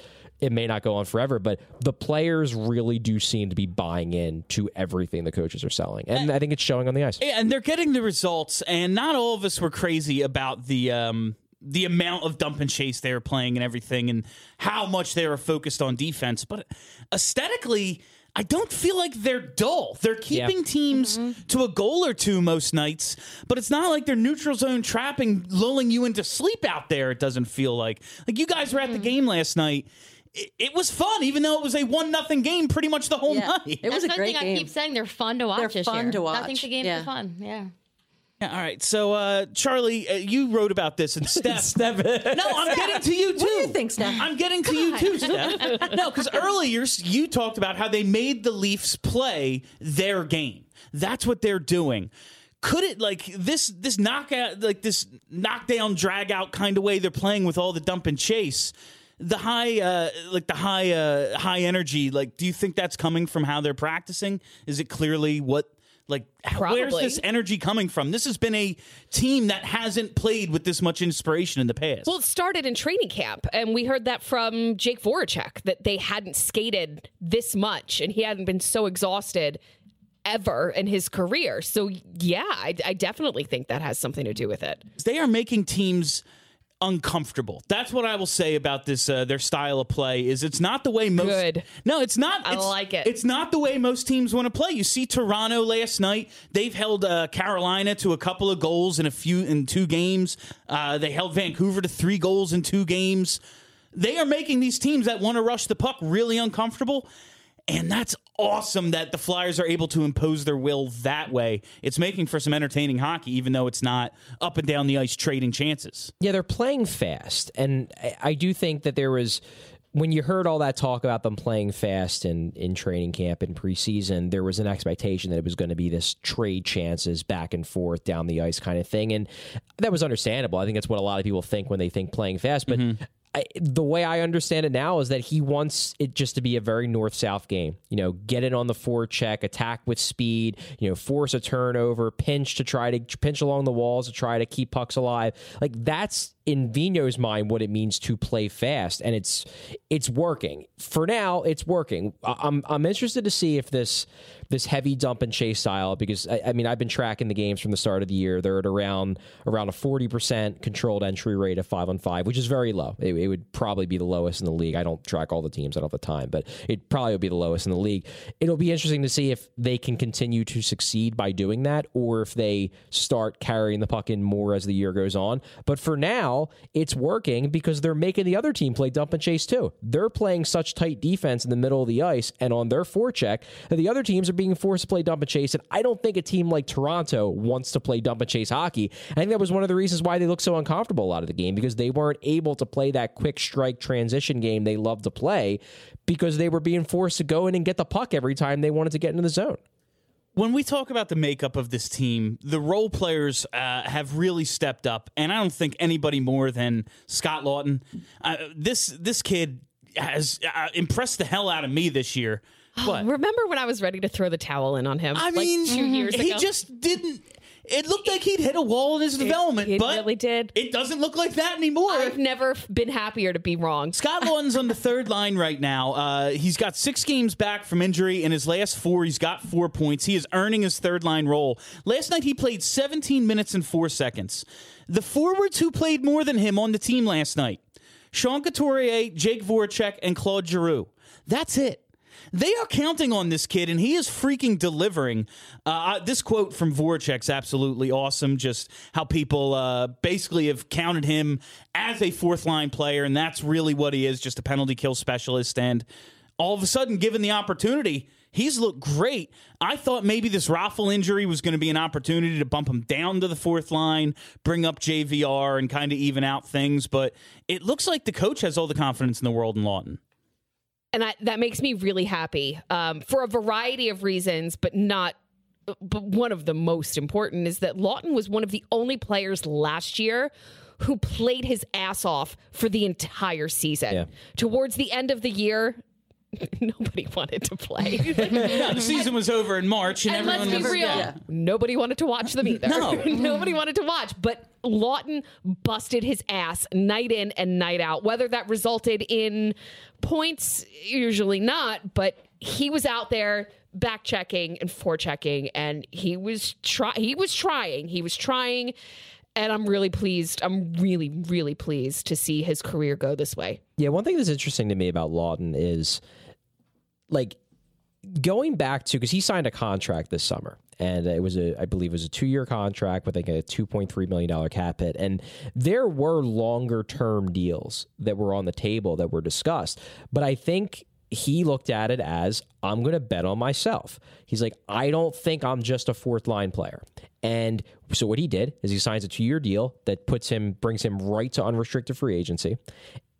it may not go on forever, but the players really do seem to be buying in to everything the coaches are selling. And I think it's showing on the ice. And they're getting the results. And not all of us were crazy about the um, the amount of dump and chase they were playing and everything, and how much they were focused on defense. But aesthetically, I don't feel like they're dull. They're keeping teams to a goal or two most nights, but it's not like they're neutral zone trapping, lulling you into sleep out there. It doesn't feel like like you guys were at the game last night. It, it was fun, even though it was a one nothing game pretty much the whole Yeah. night. It was That's a one great thing game. I keep saying. They're fun to watch They're this fun year. to I think the games Yeah. are fun. Yeah. Yeah, all right. So, uh, Charlie, uh, you wrote about this, and Steph. Steph- no, I'm getting to you too. What do you think, Steph? I'm getting to you too, Steph. No, because earlier you talked about how they made the Leafs play their game. That's what they're doing. Could it like this this knockout like this knockdown drag out kind of way they're playing with all the dump and chase? The high uh like the high uh high energy, like do you think that's coming from how they're practicing? Is it clearly what like how- where's this energy coming from? This has been a team that hasn't played with this much inspiration in the past. Well, it started in training camp, and we heard that from Jake Voracek that they hadn't skated this much, and he hadn't been so exhausted ever in his career. So, yeah, I, I definitely think that has something to do with it. they are making teams uncomfortable. That's what I will say about this. Uh, their style of play is it's not the way most. Good. No, it's not. I it's- like it. It's not the way most teams want to play. You see Toronto last night. They've held uh, Carolina to a couple of goals in a few in two games. Uh, they held Vancouver to three goals in two games. They are making these teams that want to rush the puck really uncomfortable. And that's awesome that the Flyers are able to impose their will that way. It's making for some entertaining hockey, even though it's not up and down the ice trading chances. Yeah, they're playing fast, and I, do think that there was when you heard all that talk about them playing fast in in training camp and preseason, there was an expectation that it was going to be this trade chances back and forth down the ice kind of thing, and that was understandable. I think that's what a lot of people think when they think playing fast, but. Mm-hmm. I, the way I understand it now is that he wants it just to be a very north south game. You know, get it on the forecheck, attack with speed, you know, force a turnover, pinch to try to pinch along the walls to try to keep pucks alive. Like that's in Vino's mind what it means to play fast, and it's it's working for now. It's working. I'm I'm interested to see if this this heavy dump and chase style because I, I mean I've been tracking the games from the start of the year. They're at around around a forty percent controlled entry rate of five on five, which is very low. It, it would probably be the lowest in the league. I don't track all the teams. I don't have the time, but it probably would be the lowest in the league. It'll be interesting to see if they can continue to succeed by doing that, or if they start carrying the puck in more as the year goes on. But for now, it's working because they're making the other team play dump and chase too. They're playing such tight defense in the middle of the ice and on their forecheck that the other teams are being forced to play dump and chase. And I don't think a team like Toronto wants to play dump and chase hockey. I think that was one of the reasons why they looked so uncomfortable a lot of the game because they weren't able to play that quick strike transition game they love to play because they were being forced to go in and get the puck every time they wanted to get into the zone. When we talk about the makeup of this team, the role players uh, have really stepped up, and I don't think anybody more than Scott Laughton. Uh, this this kid has uh, impressed the hell out of me this year. What? Remember when I was ready to throw the towel in on him? I mean, like two years he ago? just didn't. It looked like he'd hit a wall in his development, it but really did. It doesn't look like that anymore. I've never f- been happier to be wrong. Scott Laughton's on the third line right now. Uh, he's got six games back from injury. In his last four, he's got four points. He is earning his third line role. Last night, he played 17 minutes and four seconds. The forwards who played more than him on the team last night Sean Couturier, Jake Voracek, and Claude Giroux. That's it. They are counting on this kid, and he is freaking delivering. Uh, this quote from Voracek's absolutely awesome. Just how people uh, basically have counted him as a fourth line player, and that's really what he is just a penalty kill specialist. And all of a sudden, given the opportunity, He's looked great. I thought maybe this Raffl injury was going to be an opportunity to bump him down to the fourth line, bring up JVR, and kind of even out things. But it looks like the coach has all the confidence in the world in Laughton. And I, that makes me really happy um, for a variety of reasons, but not. But one of the most important is that Laughton was one of the only players last year who played his ass off for the entire season. Yeah. Towards the end of the year, nobody wanted to play. Yeah, the season was over in March, and, and let's be was real, yeah. nobody wanted to watch them either. No. nobody wanted to watch. But Laughton busted his ass night in and night out. Whether that resulted in points, usually not, but he was out there back checking and forechecking, and he was try he was trying. He was trying. And I'm really pleased. I'm really, really pleased to see his career go this way. Yeah, one thing that's interesting to me about Laughton is like going back to because he signed a contract this summer and it was a i believe it was a two-year contract with like a 2.3 million dollar cap hit and there were longer term deals that were on the table that were discussed but i think he looked at it as i'm going to bet on myself. He's like i don't think i'm just a fourth line player. And so what he did is he signs a two-year deal that puts him brings him right to unrestricted free agency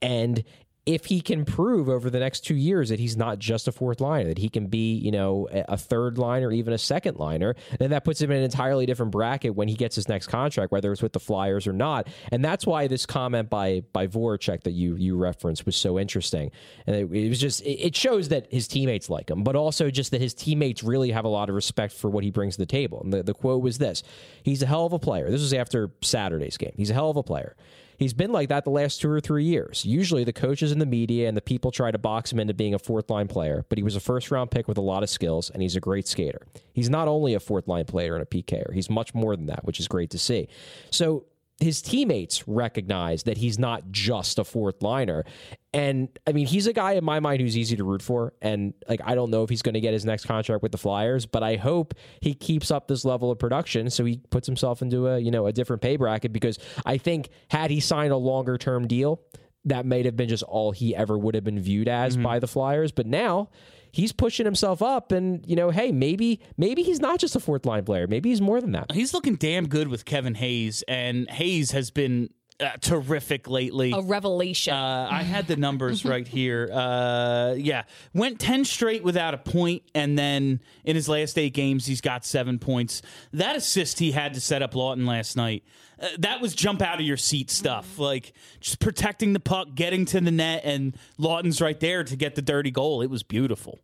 and if he can prove over the next two years that he's not just a fourth liner, that he can be, you know, a third liner, or even a second liner, then that puts him in an entirely different bracket when he gets his next contract, whether it's with the Flyers or not. And that's why this comment by by Voracek that you you referenced was so interesting. And it, it was just it, it shows that his teammates like him, but also just that his teammates really have a lot of respect for what he brings to the table. And the, the quote was this: "He's a hell of a player." This was after Saturday's game. He's a hell of a player. He's been like that the last two or three years. Usually, the coaches and the media and the people try to box him into being a fourth line player, but he was a first round pick with a lot of skills, and he's a great skater. He's not only a fourth line player and a PKer, he's much more than that, which is great to see. So, his teammates recognize that he's not just a fourth liner. And I mean, he's a guy in my mind who's easy to root for. And like, I don't know if he's going to get his next contract with the Flyers, but I hope he keeps up this level of production so he puts himself into a, you know, a different pay bracket because I think had he signed a longer term deal, that might have been just all he ever would have been viewed as mm-hmm. by the Flyers. But now he's pushing himself up and, you know, hey, maybe maybe he's not just a fourth line player. Maybe he's more than that. He's looking damn good with Kevin Hayes, and Hayes has been uh, terrific lately. A revelation. Uh, I had the numbers right here. Uh, yeah, went ten straight without a point, and then in his last eight games, he's got seven points. That assist he had to set up Laughton last night. Uh, that was jump out of your seat stuff, like just protecting the puck, getting to the net, and Laughton's right there to get the dirty goal. It was beautiful.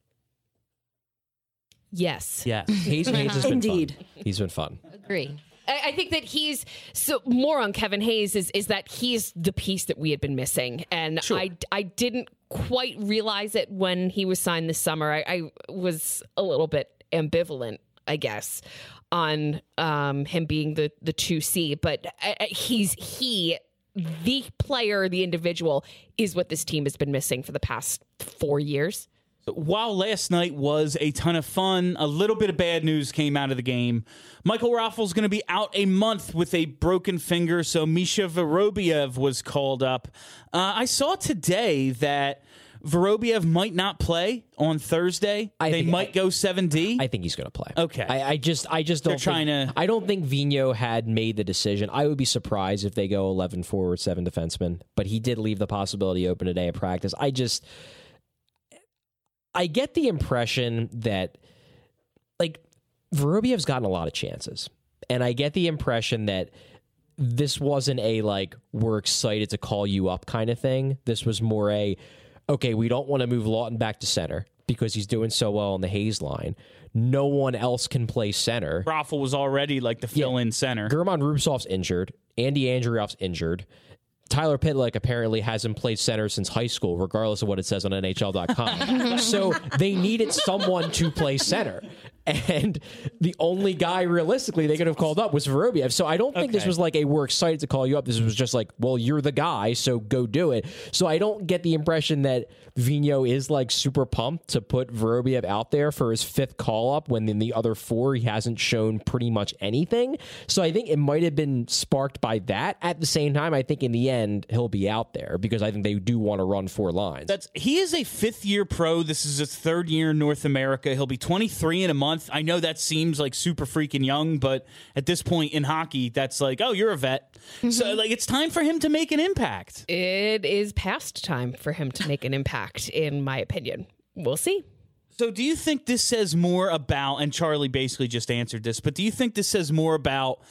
yes. Yes. Hayes, Hayes has been Indeed. fun. He's been fun. Agree. I, I think that he's so more on Kevin Hayes is is that he's the piece that we had been missing, and I I didn't quite realize it when he was signed this summer. I, I was a little bit ambivalent, I guess, on um, him being the the two C, but uh, uh, he's he. The player, the individual, is what this team has been missing for the past four years. While last night was a ton of fun, a little bit of bad news came out of the game. Michael Raffl's going to be out a month with a broken finger, so Misha Vorobyev was called up. Uh, I saw today that Vorobyev might not play on Thursday. I they think- might go 7D. I think he's going to play. Okay. I, I just, I just They're don't. trying think, to- I don't think Vino had made the decision. I would be surprised if they go 11 forward, seven defensemen. But he did leave the possibility open today at practice. I just, I get the impression that, like, Vorobyev's gotten a lot of chances, and I get the impression that this wasn't a like we're excited to call you up kind of thing. This was more a okay, we don't want to move Laughton back to center because he's doing so well on the Hayes line. No one else can play center. Raffl was already like the fill in center. German Rubtsov's injured. Andy Andreoff's injured. Tyler Pitlick apparently hasn't played center since high school, regardless of what it says on NHL.com. so they needed someone to play center. And the only guy realistically they could have called up was Vorobyev. So I don't think this was like a we're excited to call you up. This was just like, well, you're the guy, so go do it. So I don't get the impression that Vino is like super pumped to put Vorobyev out there for his fifth call up when in the other four he hasn't shown pretty much anything. So I think it might have been sparked by that. At the same time, I think in the end he'll be out there because I think they do want to run four lines. That's he is a fifth year pro. This is his third year in North America. He'll be 23 in a month. I know that seems like super freaking young, but at this point in hockey, that's like, oh, you're a vet. So mm-hmm. like it's time for him to make an impact. It is past time for him to make an impact, in my opinion. We'll see. So do you think this says more about and Charlie basically just answered this, but do you think this says more about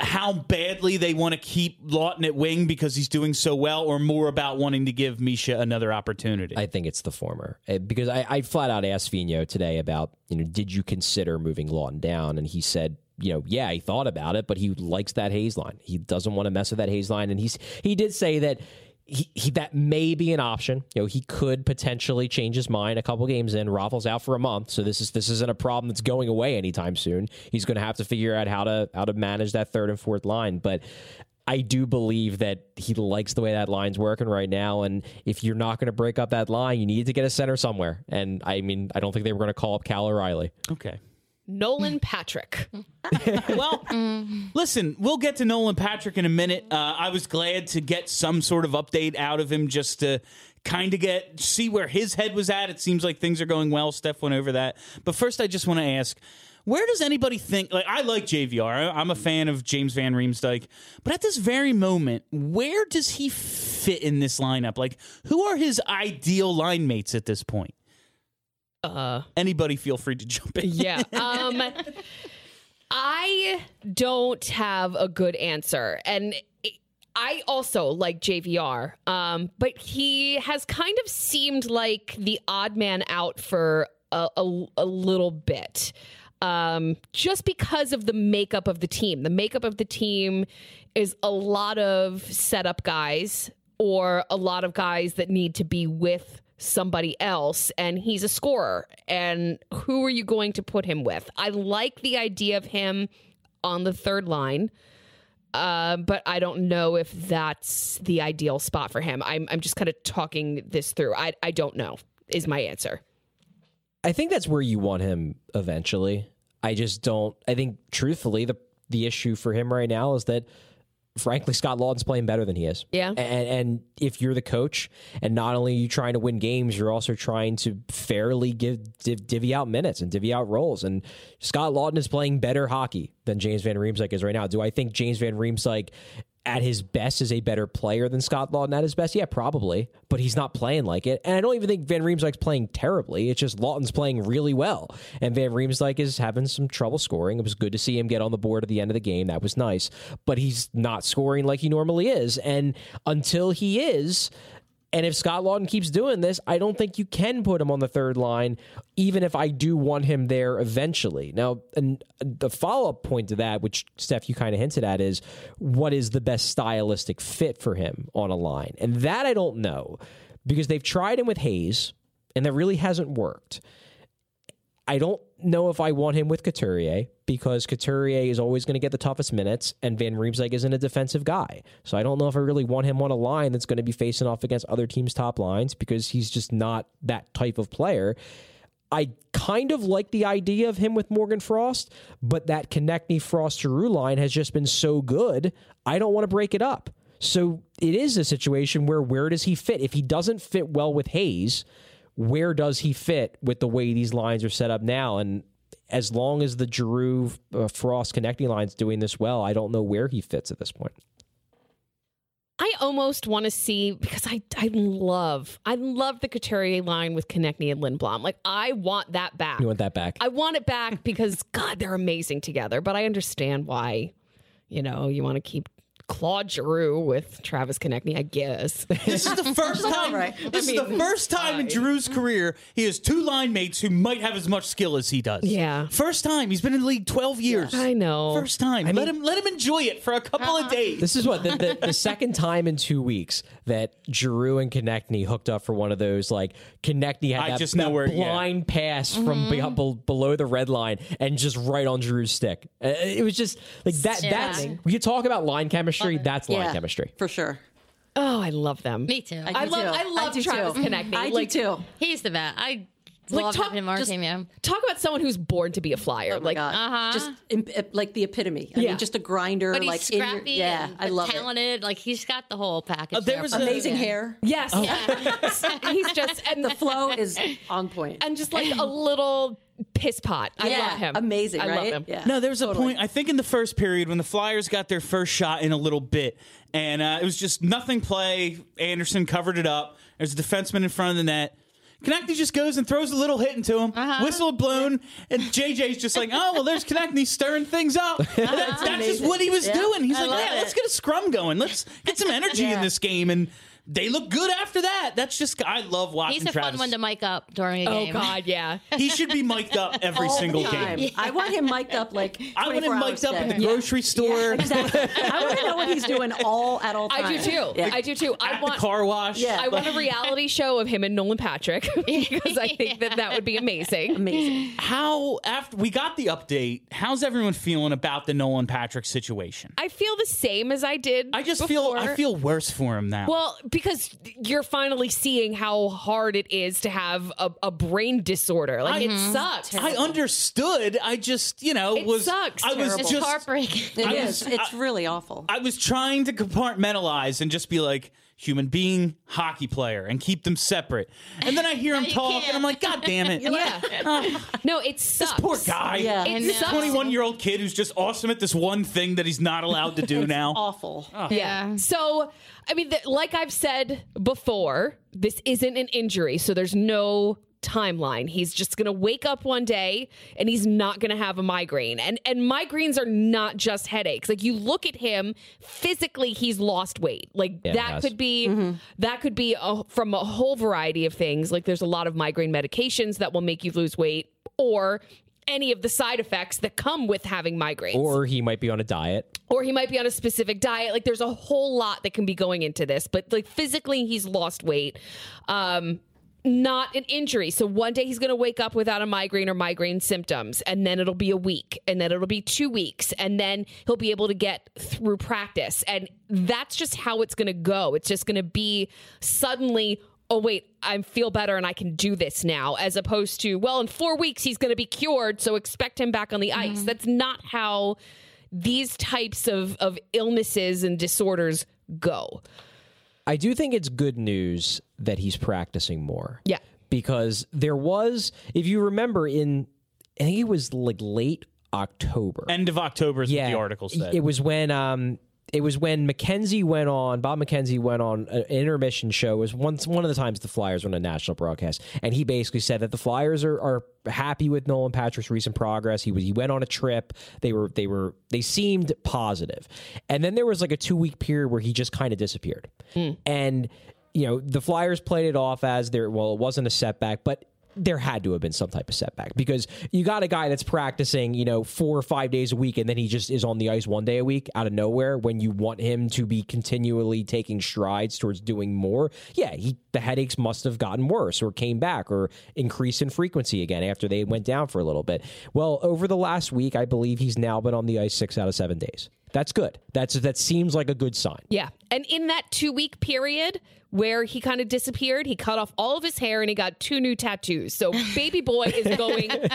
how badly they want to keep Laughton at wing because he's doing so well, or more about wanting to give Misha another opportunity? I think it's the former Uh, because I, I flat out asked Vino today about you know did you consider moving Laughton down and he said you know yeah he thought about it but he likes that Hayes line he doesn't want to mess with that Hayes line and he's he did say that. He, he, that may be an option. You know, he could potentially change his mind a couple games in. Raffl's out for a month, so this is this isn't a problem that's going away anytime soon. He's going to have to figure out how to how to manage that third and fourth line. But I do believe that he likes the way that line's working right now. And if you're not going to break up that line, you need to get a center somewhere. And I mean, I don't think they were going to call up Cal O'Reilly. okay. Nolan Patrick. Well, listen, we'll get to Nolan Patrick in a minute. Uh, I was glad to get some sort of update out of him just to kind of get see where his head was at. It seems like things are going well. Steph went over that. But first, I just want to ask. Where does anybody think? Like, I like JVR. I'm a fan of James Van Riemsdyk. But at this very moment, where does he fit in this lineup? Like, who are his ideal line mates at this point? Uh, Anybody feel free to jump in. yeah. Um, I don't have a good answer. And I also like JVR, um, but he has kind of seemed like the odd man out for a, a, a little bit. Um, just because of the makeup of the team. The makeup of the team is a lot of setup guys or a lot of guys that need to be with somebody else and he's a scorer and who are you going to put him with i like the idea of him on the third line uh, but i don't know if that's the ideal spot for him i'm, I'm just kind of talking this through I, I don't know is my answer I think that's where you want him eventually. I just don't. I think, truthfully, the the issue for him right now is that, frankly, Scott Laughton's playing better than he is. Yeah. And, and if you're the coach, and not only are you trying to win games, you're also trying to fairly give div, divvy out minutes and divvy out roles. And Scott Laughton is playing better hockey than James Van Riemsdyk is right now. Do I think James Van Riemsdyk at his best is a better player than Scott Laughton at his best? Yeah, probably. But he's not playing like it. And I don't even think Van Riemsdyk's playing terribly. It's just Laughton's playing really well. And Van Riemsdyk is having some trouble scoring. It was good to see him get on the board at the end of the game. That was nice. But he's not scoring like he normally is. And until he is, and if Scott Laughton keeps doing this, I don't think you can put him on the third line, even if I do want him there eventually. Now, the follow up point to that, which Steph, you kind of hinted at, is what is the best stylistic fit for him on a line? And that I don't know because they've tried him with Hayes, and that really hasn't worked. I don't know if I want him with Couturier because Couturier is always going to get the toughest minutes, and Van Riemsdyk isn't a defensive guy. So I don't know if I really want him on a line that's going to be facing off against other teams' top lines because he's just not that type of player. I kind of like the idea of him with Morgan Frost, but that Konecny Frost Giroux line has just been so good. I don't want to break it up. So it is a situation where where does he fit? If he doesn't fit well with Hayes, where does he fit with the way these lines are set up now? And as long as the Giroux uh, Frost Konecny line's doing this well, I don't know where he fits at this point. I almost want to see because I I love I love the Couturier line with Konecny and Lindblom. Like I want that back. You want that back? I want it back because God, they're amazing together. But I understand why, you know, you want to keep Claude Giroux with Travis Konecny, I guess. This is the first time. right. This is the first time in Giroux's career he has two line mates who might have as much skill as he does. Yeah. first time. He's been in the league twelve years. I know. First time. let him let him enjoy it for a couple of days. This is what the, the, the second time in two weeks that Giroux and Konecny hooked up for one of those like Konecny had I that, just know that where- yeah. blind pass from be- be- below the red line and just right on Giroux's stick. Uh, It was just like that. That's Stunning. we could talk about line chemistry. That's line yeah, chemistry. for sure. Oh, I love them. Me too. I do love too. I love do Travis too. Konecny. I Like, do too. He's the best. I Like, love talk- having him on our just- team. Yeah. Talk about someone who's born to be a flyer. Oh like Uh-huh. Just im- like the epitome. I Yeah. mean, just a grinder. But he's like in your- scrappy. yeah, and, I but love it. talented. Like he's got the whole package. Uh, there was a- Amazing hair. yes, he's just and The flow is on point. and just like a little piss pot. I Yeah, love him. amazing, I right? love him. Yeah. No, there was a Totally. point. I think in the first period when the Flyers got their first shot in a little bit, and uh, it was just nothing play. Andersen covered it up. There's a defenseman in front of the net. Konecny just goes and throws a little hit into him. Uh-huh. Whistle blown, and JJ's just like, "Oh well, there's Konecny stirring things up." That's, that's just what he was Yeah, doing. He's I like, "Yeah, let's get a scrum going. Let's get some energy in this game." And they look good after that. That's just I love watching. He's a Travis. fun one to mic up during a Oh game. God, yeah. He should be mic'd up every All single time. game. I want him mic'd up like. I want him mic'd up hours in the day. grocery store. Exactly. I want to know what he's doing all at all times. I do too. Yeah. I do too. I At the want car wash. Yeah. I want a reality show of him and Nolan Patrick because I think that that would be amazing. Amazing. How after we got the update, how's everyone feeling about the Nolan Patrick situation? I feel the same as I did. I just feel I feel worse for him now. Well, because you're finally seeing how hard it is to have a, a brain disorder. Like it mm-hmm. sucks. I understood. I just, you know, It was sucks. I was It's just heartbreaking. It I is. was- It's really awful. I was trying to compartmentalize and just be like human being, hockey player, and keep them separate. And then I hear him talk, can't. and I'm like, God damn it! yeah. no, it sucks. This poor guy. Yeah. It know. sucks. 21 year old kid who's just awesome at this one thing that he's not allowed to do now. awful. Yeah. So, I mean, th- like I've said before, this isn't an injury, so there's no timeline. He's just going to wake up one day and he's not going to have a migraine. And and migraines are not just headaches. Like you look at him, physically he's lost weight. Like Yeah, that could be that could be a, from a whole variety of things. Like there's a lot of migraine medications that will make you lose weight or any of the side effects that come with having migraines Or he might be on a diet. or he might be on a specific diet. Like there's a whole lot that can be going into this, but like physically he's lost weight. Um not an injury. So one day he's going to wake up without a migraine or migraine symptoms and then it'll be a week and then it'll be 2 weeks and then he'll be able to get through practice and that's just how it's going to go. It's just going to be suddenly oh wait, I feel better and I can do this now, as opposed to, well, in four weeks he's going to be cured, so expect him back on the ice. Mm-hmm. That's not how these types of, of illnesses and disorders go. I do think it's good news that he's practicing more. Yeah. Because there was, if you remember, in I think it was like late October. End of October is what the article said. It was when um it was when McKenzie went on Bob McKenzie went on an intermission show. It was once one of the times the Flyers were on a national broadcast. And he basically said that the Flyers are, are happy with Nolan Patrick's recent progress. He was he went on a trip. They were they were they seemed positive. And then there was like a two week period where he just kind of disappeared. Hmm. And you know the Flyers played it off as there well it wasn't a setback but there had to have been some type of setback because you got a guy that's practicing, you know, four or five days a week, and then he just is on the ice one day a week out of nowhere when you want him to be continually taking strides towards doing more. Yeah, he the headaches must have gotten worse or came back or increased in frequency again after they went down for a little bit. Well, over the last week, I believe he's now been on the ice six out of seven days. That's good. That's that seems like a good sign. Yeah. And in that two week period where he kind of disappeared, he cut off all of his hair and he got two new tattoos. So baby boy is going through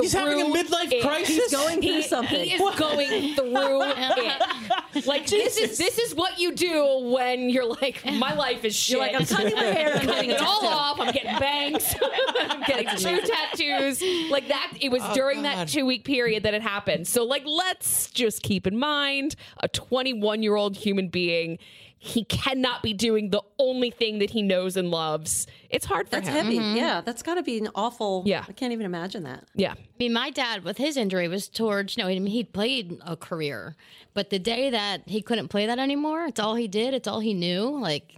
He's having a midlife it. crisis? He's going through He, something. he is going through it. Like this is this is what you do when you're like, my life is shit. You're like, I'm cutting my hair I'm cutting getting it all off. I'm getting bangs. I'm getting two tattoos. Like that. It was oh, during that two week period that it happened. So like, let's just keep in mind a 21 year old human being. He cannot be doing the only thing that he knows and loves. It's hard for That's him. heavy. Mm-hmm. Yeah, that's got to be an awful. Yeah. I can't even imagine that. Yeah. I mean, my dad with his injury was towards, you know, I mean, he'd played a career, but the day that he couldn't play that anymore, it's all he did, it's all he knew. Like,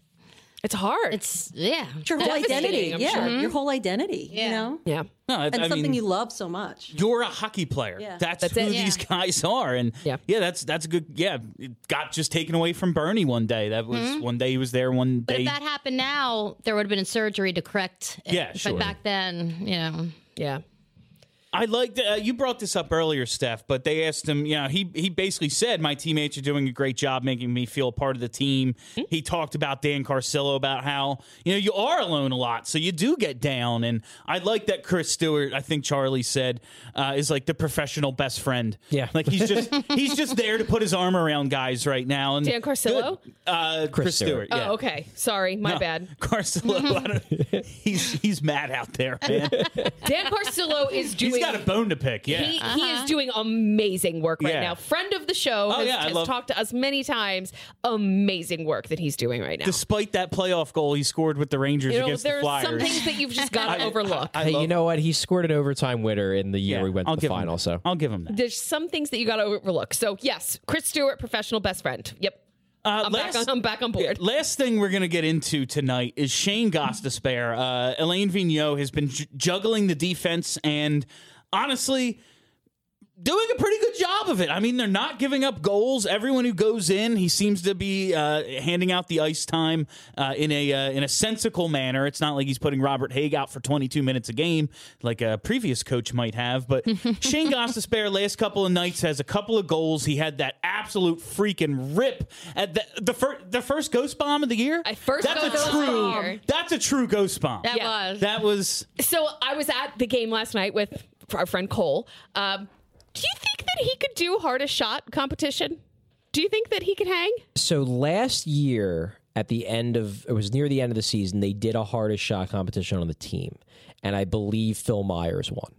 It's hard. it's, yeah. It's your whole identity. I'm yeah, sure. your whole identity. You know, yeah. No, and I something mean, you love so much. you're a hockey player. Yeah. That's, That's who it. these guys are, and Yeah. yeah, that's that's a good. Yeah, it got just taken away from Bernie one day. That was mm-hmm. one day he was there. One But day, if that happened now, there would have been surgery to correct it. Yeah, but sure. back then, you know. Yeah. I liked. Uh, you brought this up earlier, Steph, but they asked him. You know, he he basically said, "My teammates are doing a great job making me feel a part of the team." He talked about Dan Carcillo about how you know you are alone a lot, so you do get down. And I like that Chris Stewart. I think Charlie said uh, is like the professional best friend. Yeah. like he's just he's just there to put his arm around guys right now. And Dan Carcillo? Uh, Chris, Stewart. Oh, yeah. okay. Sorry, my No, bad. Carcillo. He's he's mad out there, man. Dan Carcillo is doing. He's got a bone to pick. Yeah. He, he is doing amazing work right Yeah. now. Friend of the show Oh, has, yeah, I has love- talked to us many times. Amazing work that he's doing right now. Despite that playoff goal he scored with the Rangers you know, against the there's Flyers. some things that you've just got to overlook. I hey, love- you know what? He scored an overtime winner in the year Yeah, we went to I'll the final. that. So I'll give him that. There's some things that you got to overlook. So yes, Chris Stewart, professional best friend. Yep. Uh, I'm, back on, I'm back on board. Last thing we're going to get into tonight is Shane Goss Gostisbehere. Uh, Alain Vigneault has been j- juggling the defense and honestly doing a pretty good job of it. I mean, they're not giving up goals. Everyone who goes in, he seems to be uh, handing out the ice time uh, in a uh, in a sensical manner. It's not like he's putting Robert Hagg out for 22 minutes a game like a previous coach might have. But Shane Gostisbehere last couple of nights has a couple of goals. He had that absolute freaking rip at the the, fir- the first ghost bomb of the year. I first that's a true bomb. that's a true ghost bomb. That Yeah. was. that was So I was at the game last night with our friend Cole. Um, do you think that he could do hardest shot competition? Do you think that he could hang? So last year, at the end of it was near the end of the season, they did a hardest shot competition on the team, and I believe Phil Myers won.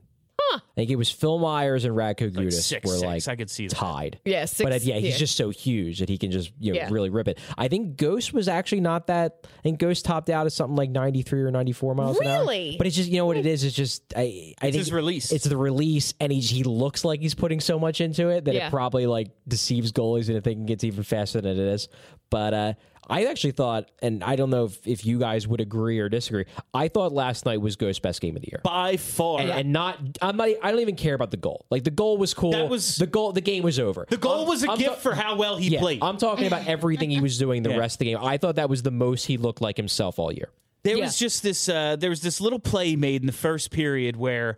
I think it was Phil Myers and Radko Gudas six, were six. like I could see that. tied. Yeah, six- but uh, yeah, he's yeah. just so huge that he can just you know Yeah. really rip it. I think Ghost was actually not that. I think Ghost topped out at something like ninety three or ninety four miles an hour. Really? But it's just you know what it is. It's just I I think his release. It's the release, and he he looks like he's putting so much into it that Yeah. it probably like deceives goalies and thinking it's even faster than it is. But uh, I actually thought, and I don't know if, if you guys would agree or disagree. I thought last night was Ghost's best game of the year. by far. And, and not, I'm not. I don't even care about the goal. Like the goal was cool. That was- the goal. The game was over. the goal I'm- was a I'm gift ta- for how well he yeah, played. I'm talking about everything he was doing the Yeah. rest of the game. I thought that was the most he looked like himself all year. There Yeah. was just this. Uh, there was this little play made in the first period where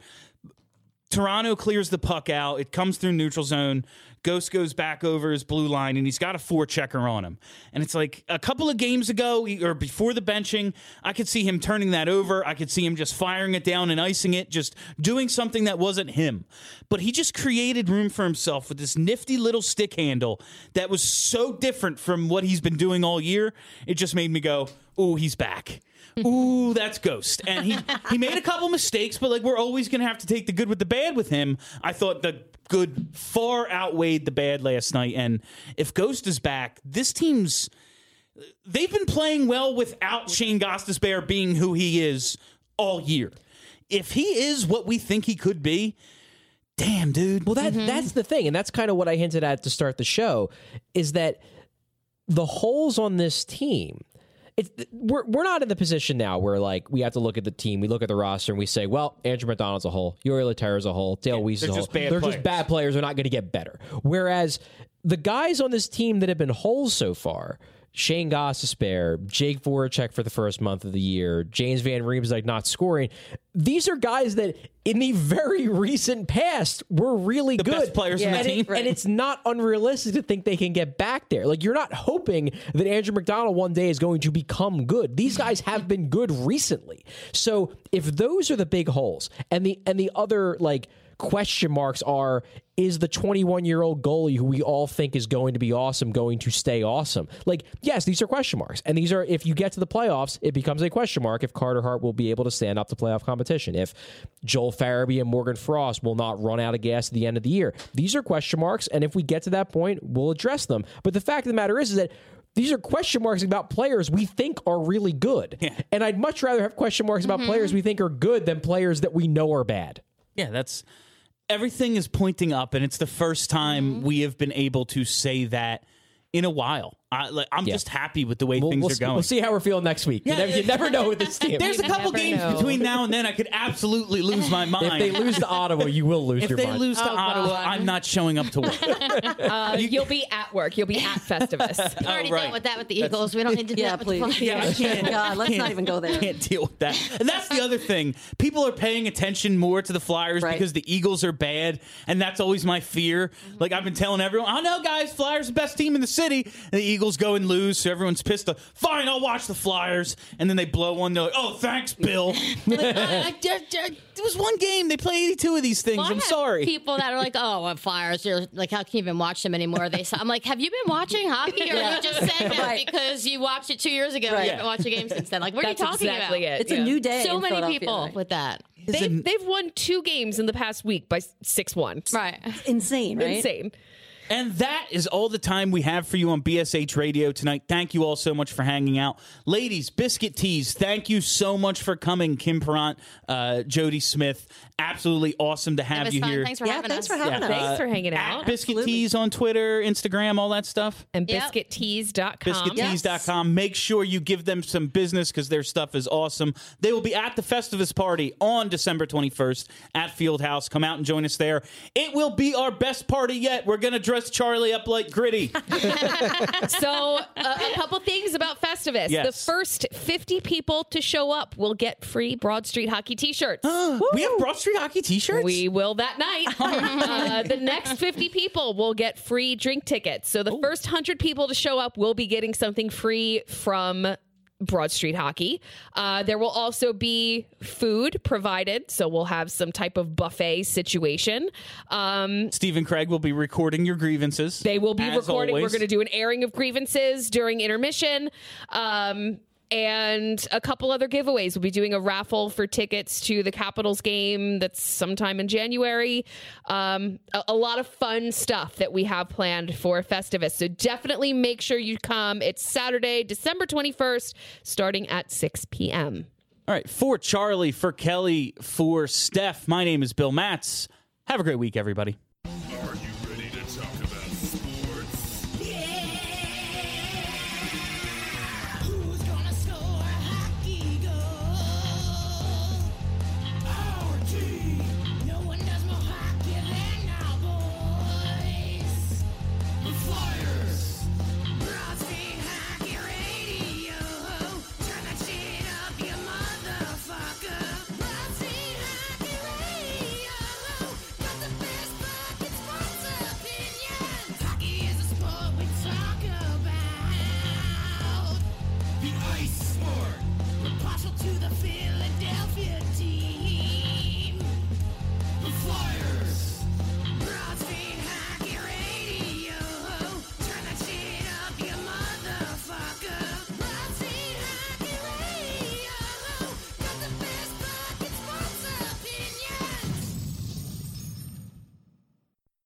Toronto clears the puck out. It comes through neutral zone. Ghost goes back over his blue line, and he's got a four checker on him. And it's like a couple of games ago, or before the benching, I could see him turning that over. I could see him just firing it down and icing it, just doing something that wasn't him. But he just created room for himself with this nifty little stick handle that was so different from what he's been doing all year. It just made me go, oh, he's back." Ooh, that's Ghost. And he he made a couple mistakes, but like we're always gonna have to take the good with the bad with him. I thought the good far outweighed the bad last night. And if Ghost is back, this team's they've been playing well without Shane Gostisbehere being who he is all year. If he is what we think he could be, damn dude. Well, that mm-hmm. that's the thing, and that's kind of what I hinted at to start the show, is that the holes on this team. It's, we're we're not in the position now where like we have to look at the team, we look at the roster, and we say, well, Andrew MacDonald's a hole, Jori Lehtera's a hole, Dale Weise is they're a hole. just bad they're players. just bad players. They're not going to get better. Whereas the guys on this team that have been holes so far. Shane Gostisbehere, Jake Voracek for the first month of the year, James Van Riemsdyk not scoring. These are guys that in the very recent past were really good. best players on the and team. It, and it's not unrealistic to think they can get back there. Like you're not hoping that Andrew MacDonald one day is going to become good. These guys have been good recently. So if those are the big holes, and the and the other like question marks are is the 21 year old goalie who we all think is going to be awesome going to stay awesome like yes these are question marks and these are if you get to the playoffs it becomes a question mark if carter hart will be able to stand up to playoff competition if joel farabee and morgan frost will not run out of gas at the end of the year these are question marks and if we get to that point we'll address them but the fact of the matter is, is that these are question marks about players we think are really good. Yeah. And I'd much rather have question marks about mm-hmm. players we think are good than players that we know are bad. Yeah, that's everything is pointing up, and it's the first time Mm-hmm. we have been able to say that in a while. I, like, I'm Yeah. just happy with the way We'll, things we'll are going. we'll see how we're feeling next week. You Yeah, never, you never know with this team. There's a couple games know. between now and then I could absolutely lose my mind. if they lose to Ottawa, you will lose If your they lose to Oh, Ottawa, God. I'm not showing up to work. Uh, you'll be at work. You'll be at Festivus. We already Oh, right. dealt with that with the Eagles. We don't need to do Yeah, that with the please. Yeah, I can't. God, let's not even go there. Can't deal with that. And that's the other thing. People are paying attention more to the Flyers Right. because the Eagles are bad, and that's always my fear. Like I've been telling everyone, I know, guys, Flyers are the best team in the city. And the Eagles go and lose, so everyone's pissed. off. Fine, I'll watch the Flyers, and then they blow one. They're like, "Oh, thanks, Bill." like, uh, I, I, I, I- it was one game. They play 82 of these things. Well, I I'm have sorry. People that are like, "Oh, what Flyers? You're like, how can you even watch them anymore?" They, I'm like, "Have you been watching hockey, or Yeah. you just saying that Right. because you watched it two years ago and Right. you haven't watched a game since then?" Like, what That's are you talking exactly about? it. It's yeah. a new day. So many people right? with that. They've, they've won two games in the past week by six one. Right. Insane, right? Insane. And that is all the time we have for you on BSH Radio tonight. Thank you all so much for hanging out. Ladies, Biscuit Tees, thank you so much for coming. Kim Parent, uh, Jody Smith, absolutely awesome to have you fun. here. Thanks for Yeah, having thanks us. for having us. Thanks for hanging At out. Biscuit Absolutely. Tees on Twitter, Instagram, all that stuff. And Yep. biscuittees.com. BiscuitTees.com. Make sure you give them some business because their stuff is awesome. They will be at the Festivus party on December 21st at Fieldhouse. Come out and join us there. It will be our best party yet. We're going to dress Charlie up like gritty. So, uh, a couple things about Festivus. Yes. The first 50 people to show up will get free Broad Street hockey t shirts. we have Broad Street hockey t shirts? We will that night. uh, the next 50 people will get free drink tickets. So the first 100 people to show up will be getting something free from Broad Street Hockey. Uh, there will also be food provided. So we'll have some type of buffet situation. Um, Stephen Craig will be recording your grievances. they will be recording. We're going to do an airing of grievances during intermission. Um, and a couple other giveaways. We'll be doing a raffle for tickets to the Capitals game that's sometime in January. Um, a, a lot of fun stuff that we have planned for Festivus. So definitely make sure you come. It's Saturday, December 21st, starting at 6 p.m. All right. For Charlie, for Kelly, for Steph, my name is Bill Matz. Have a great week, everybody.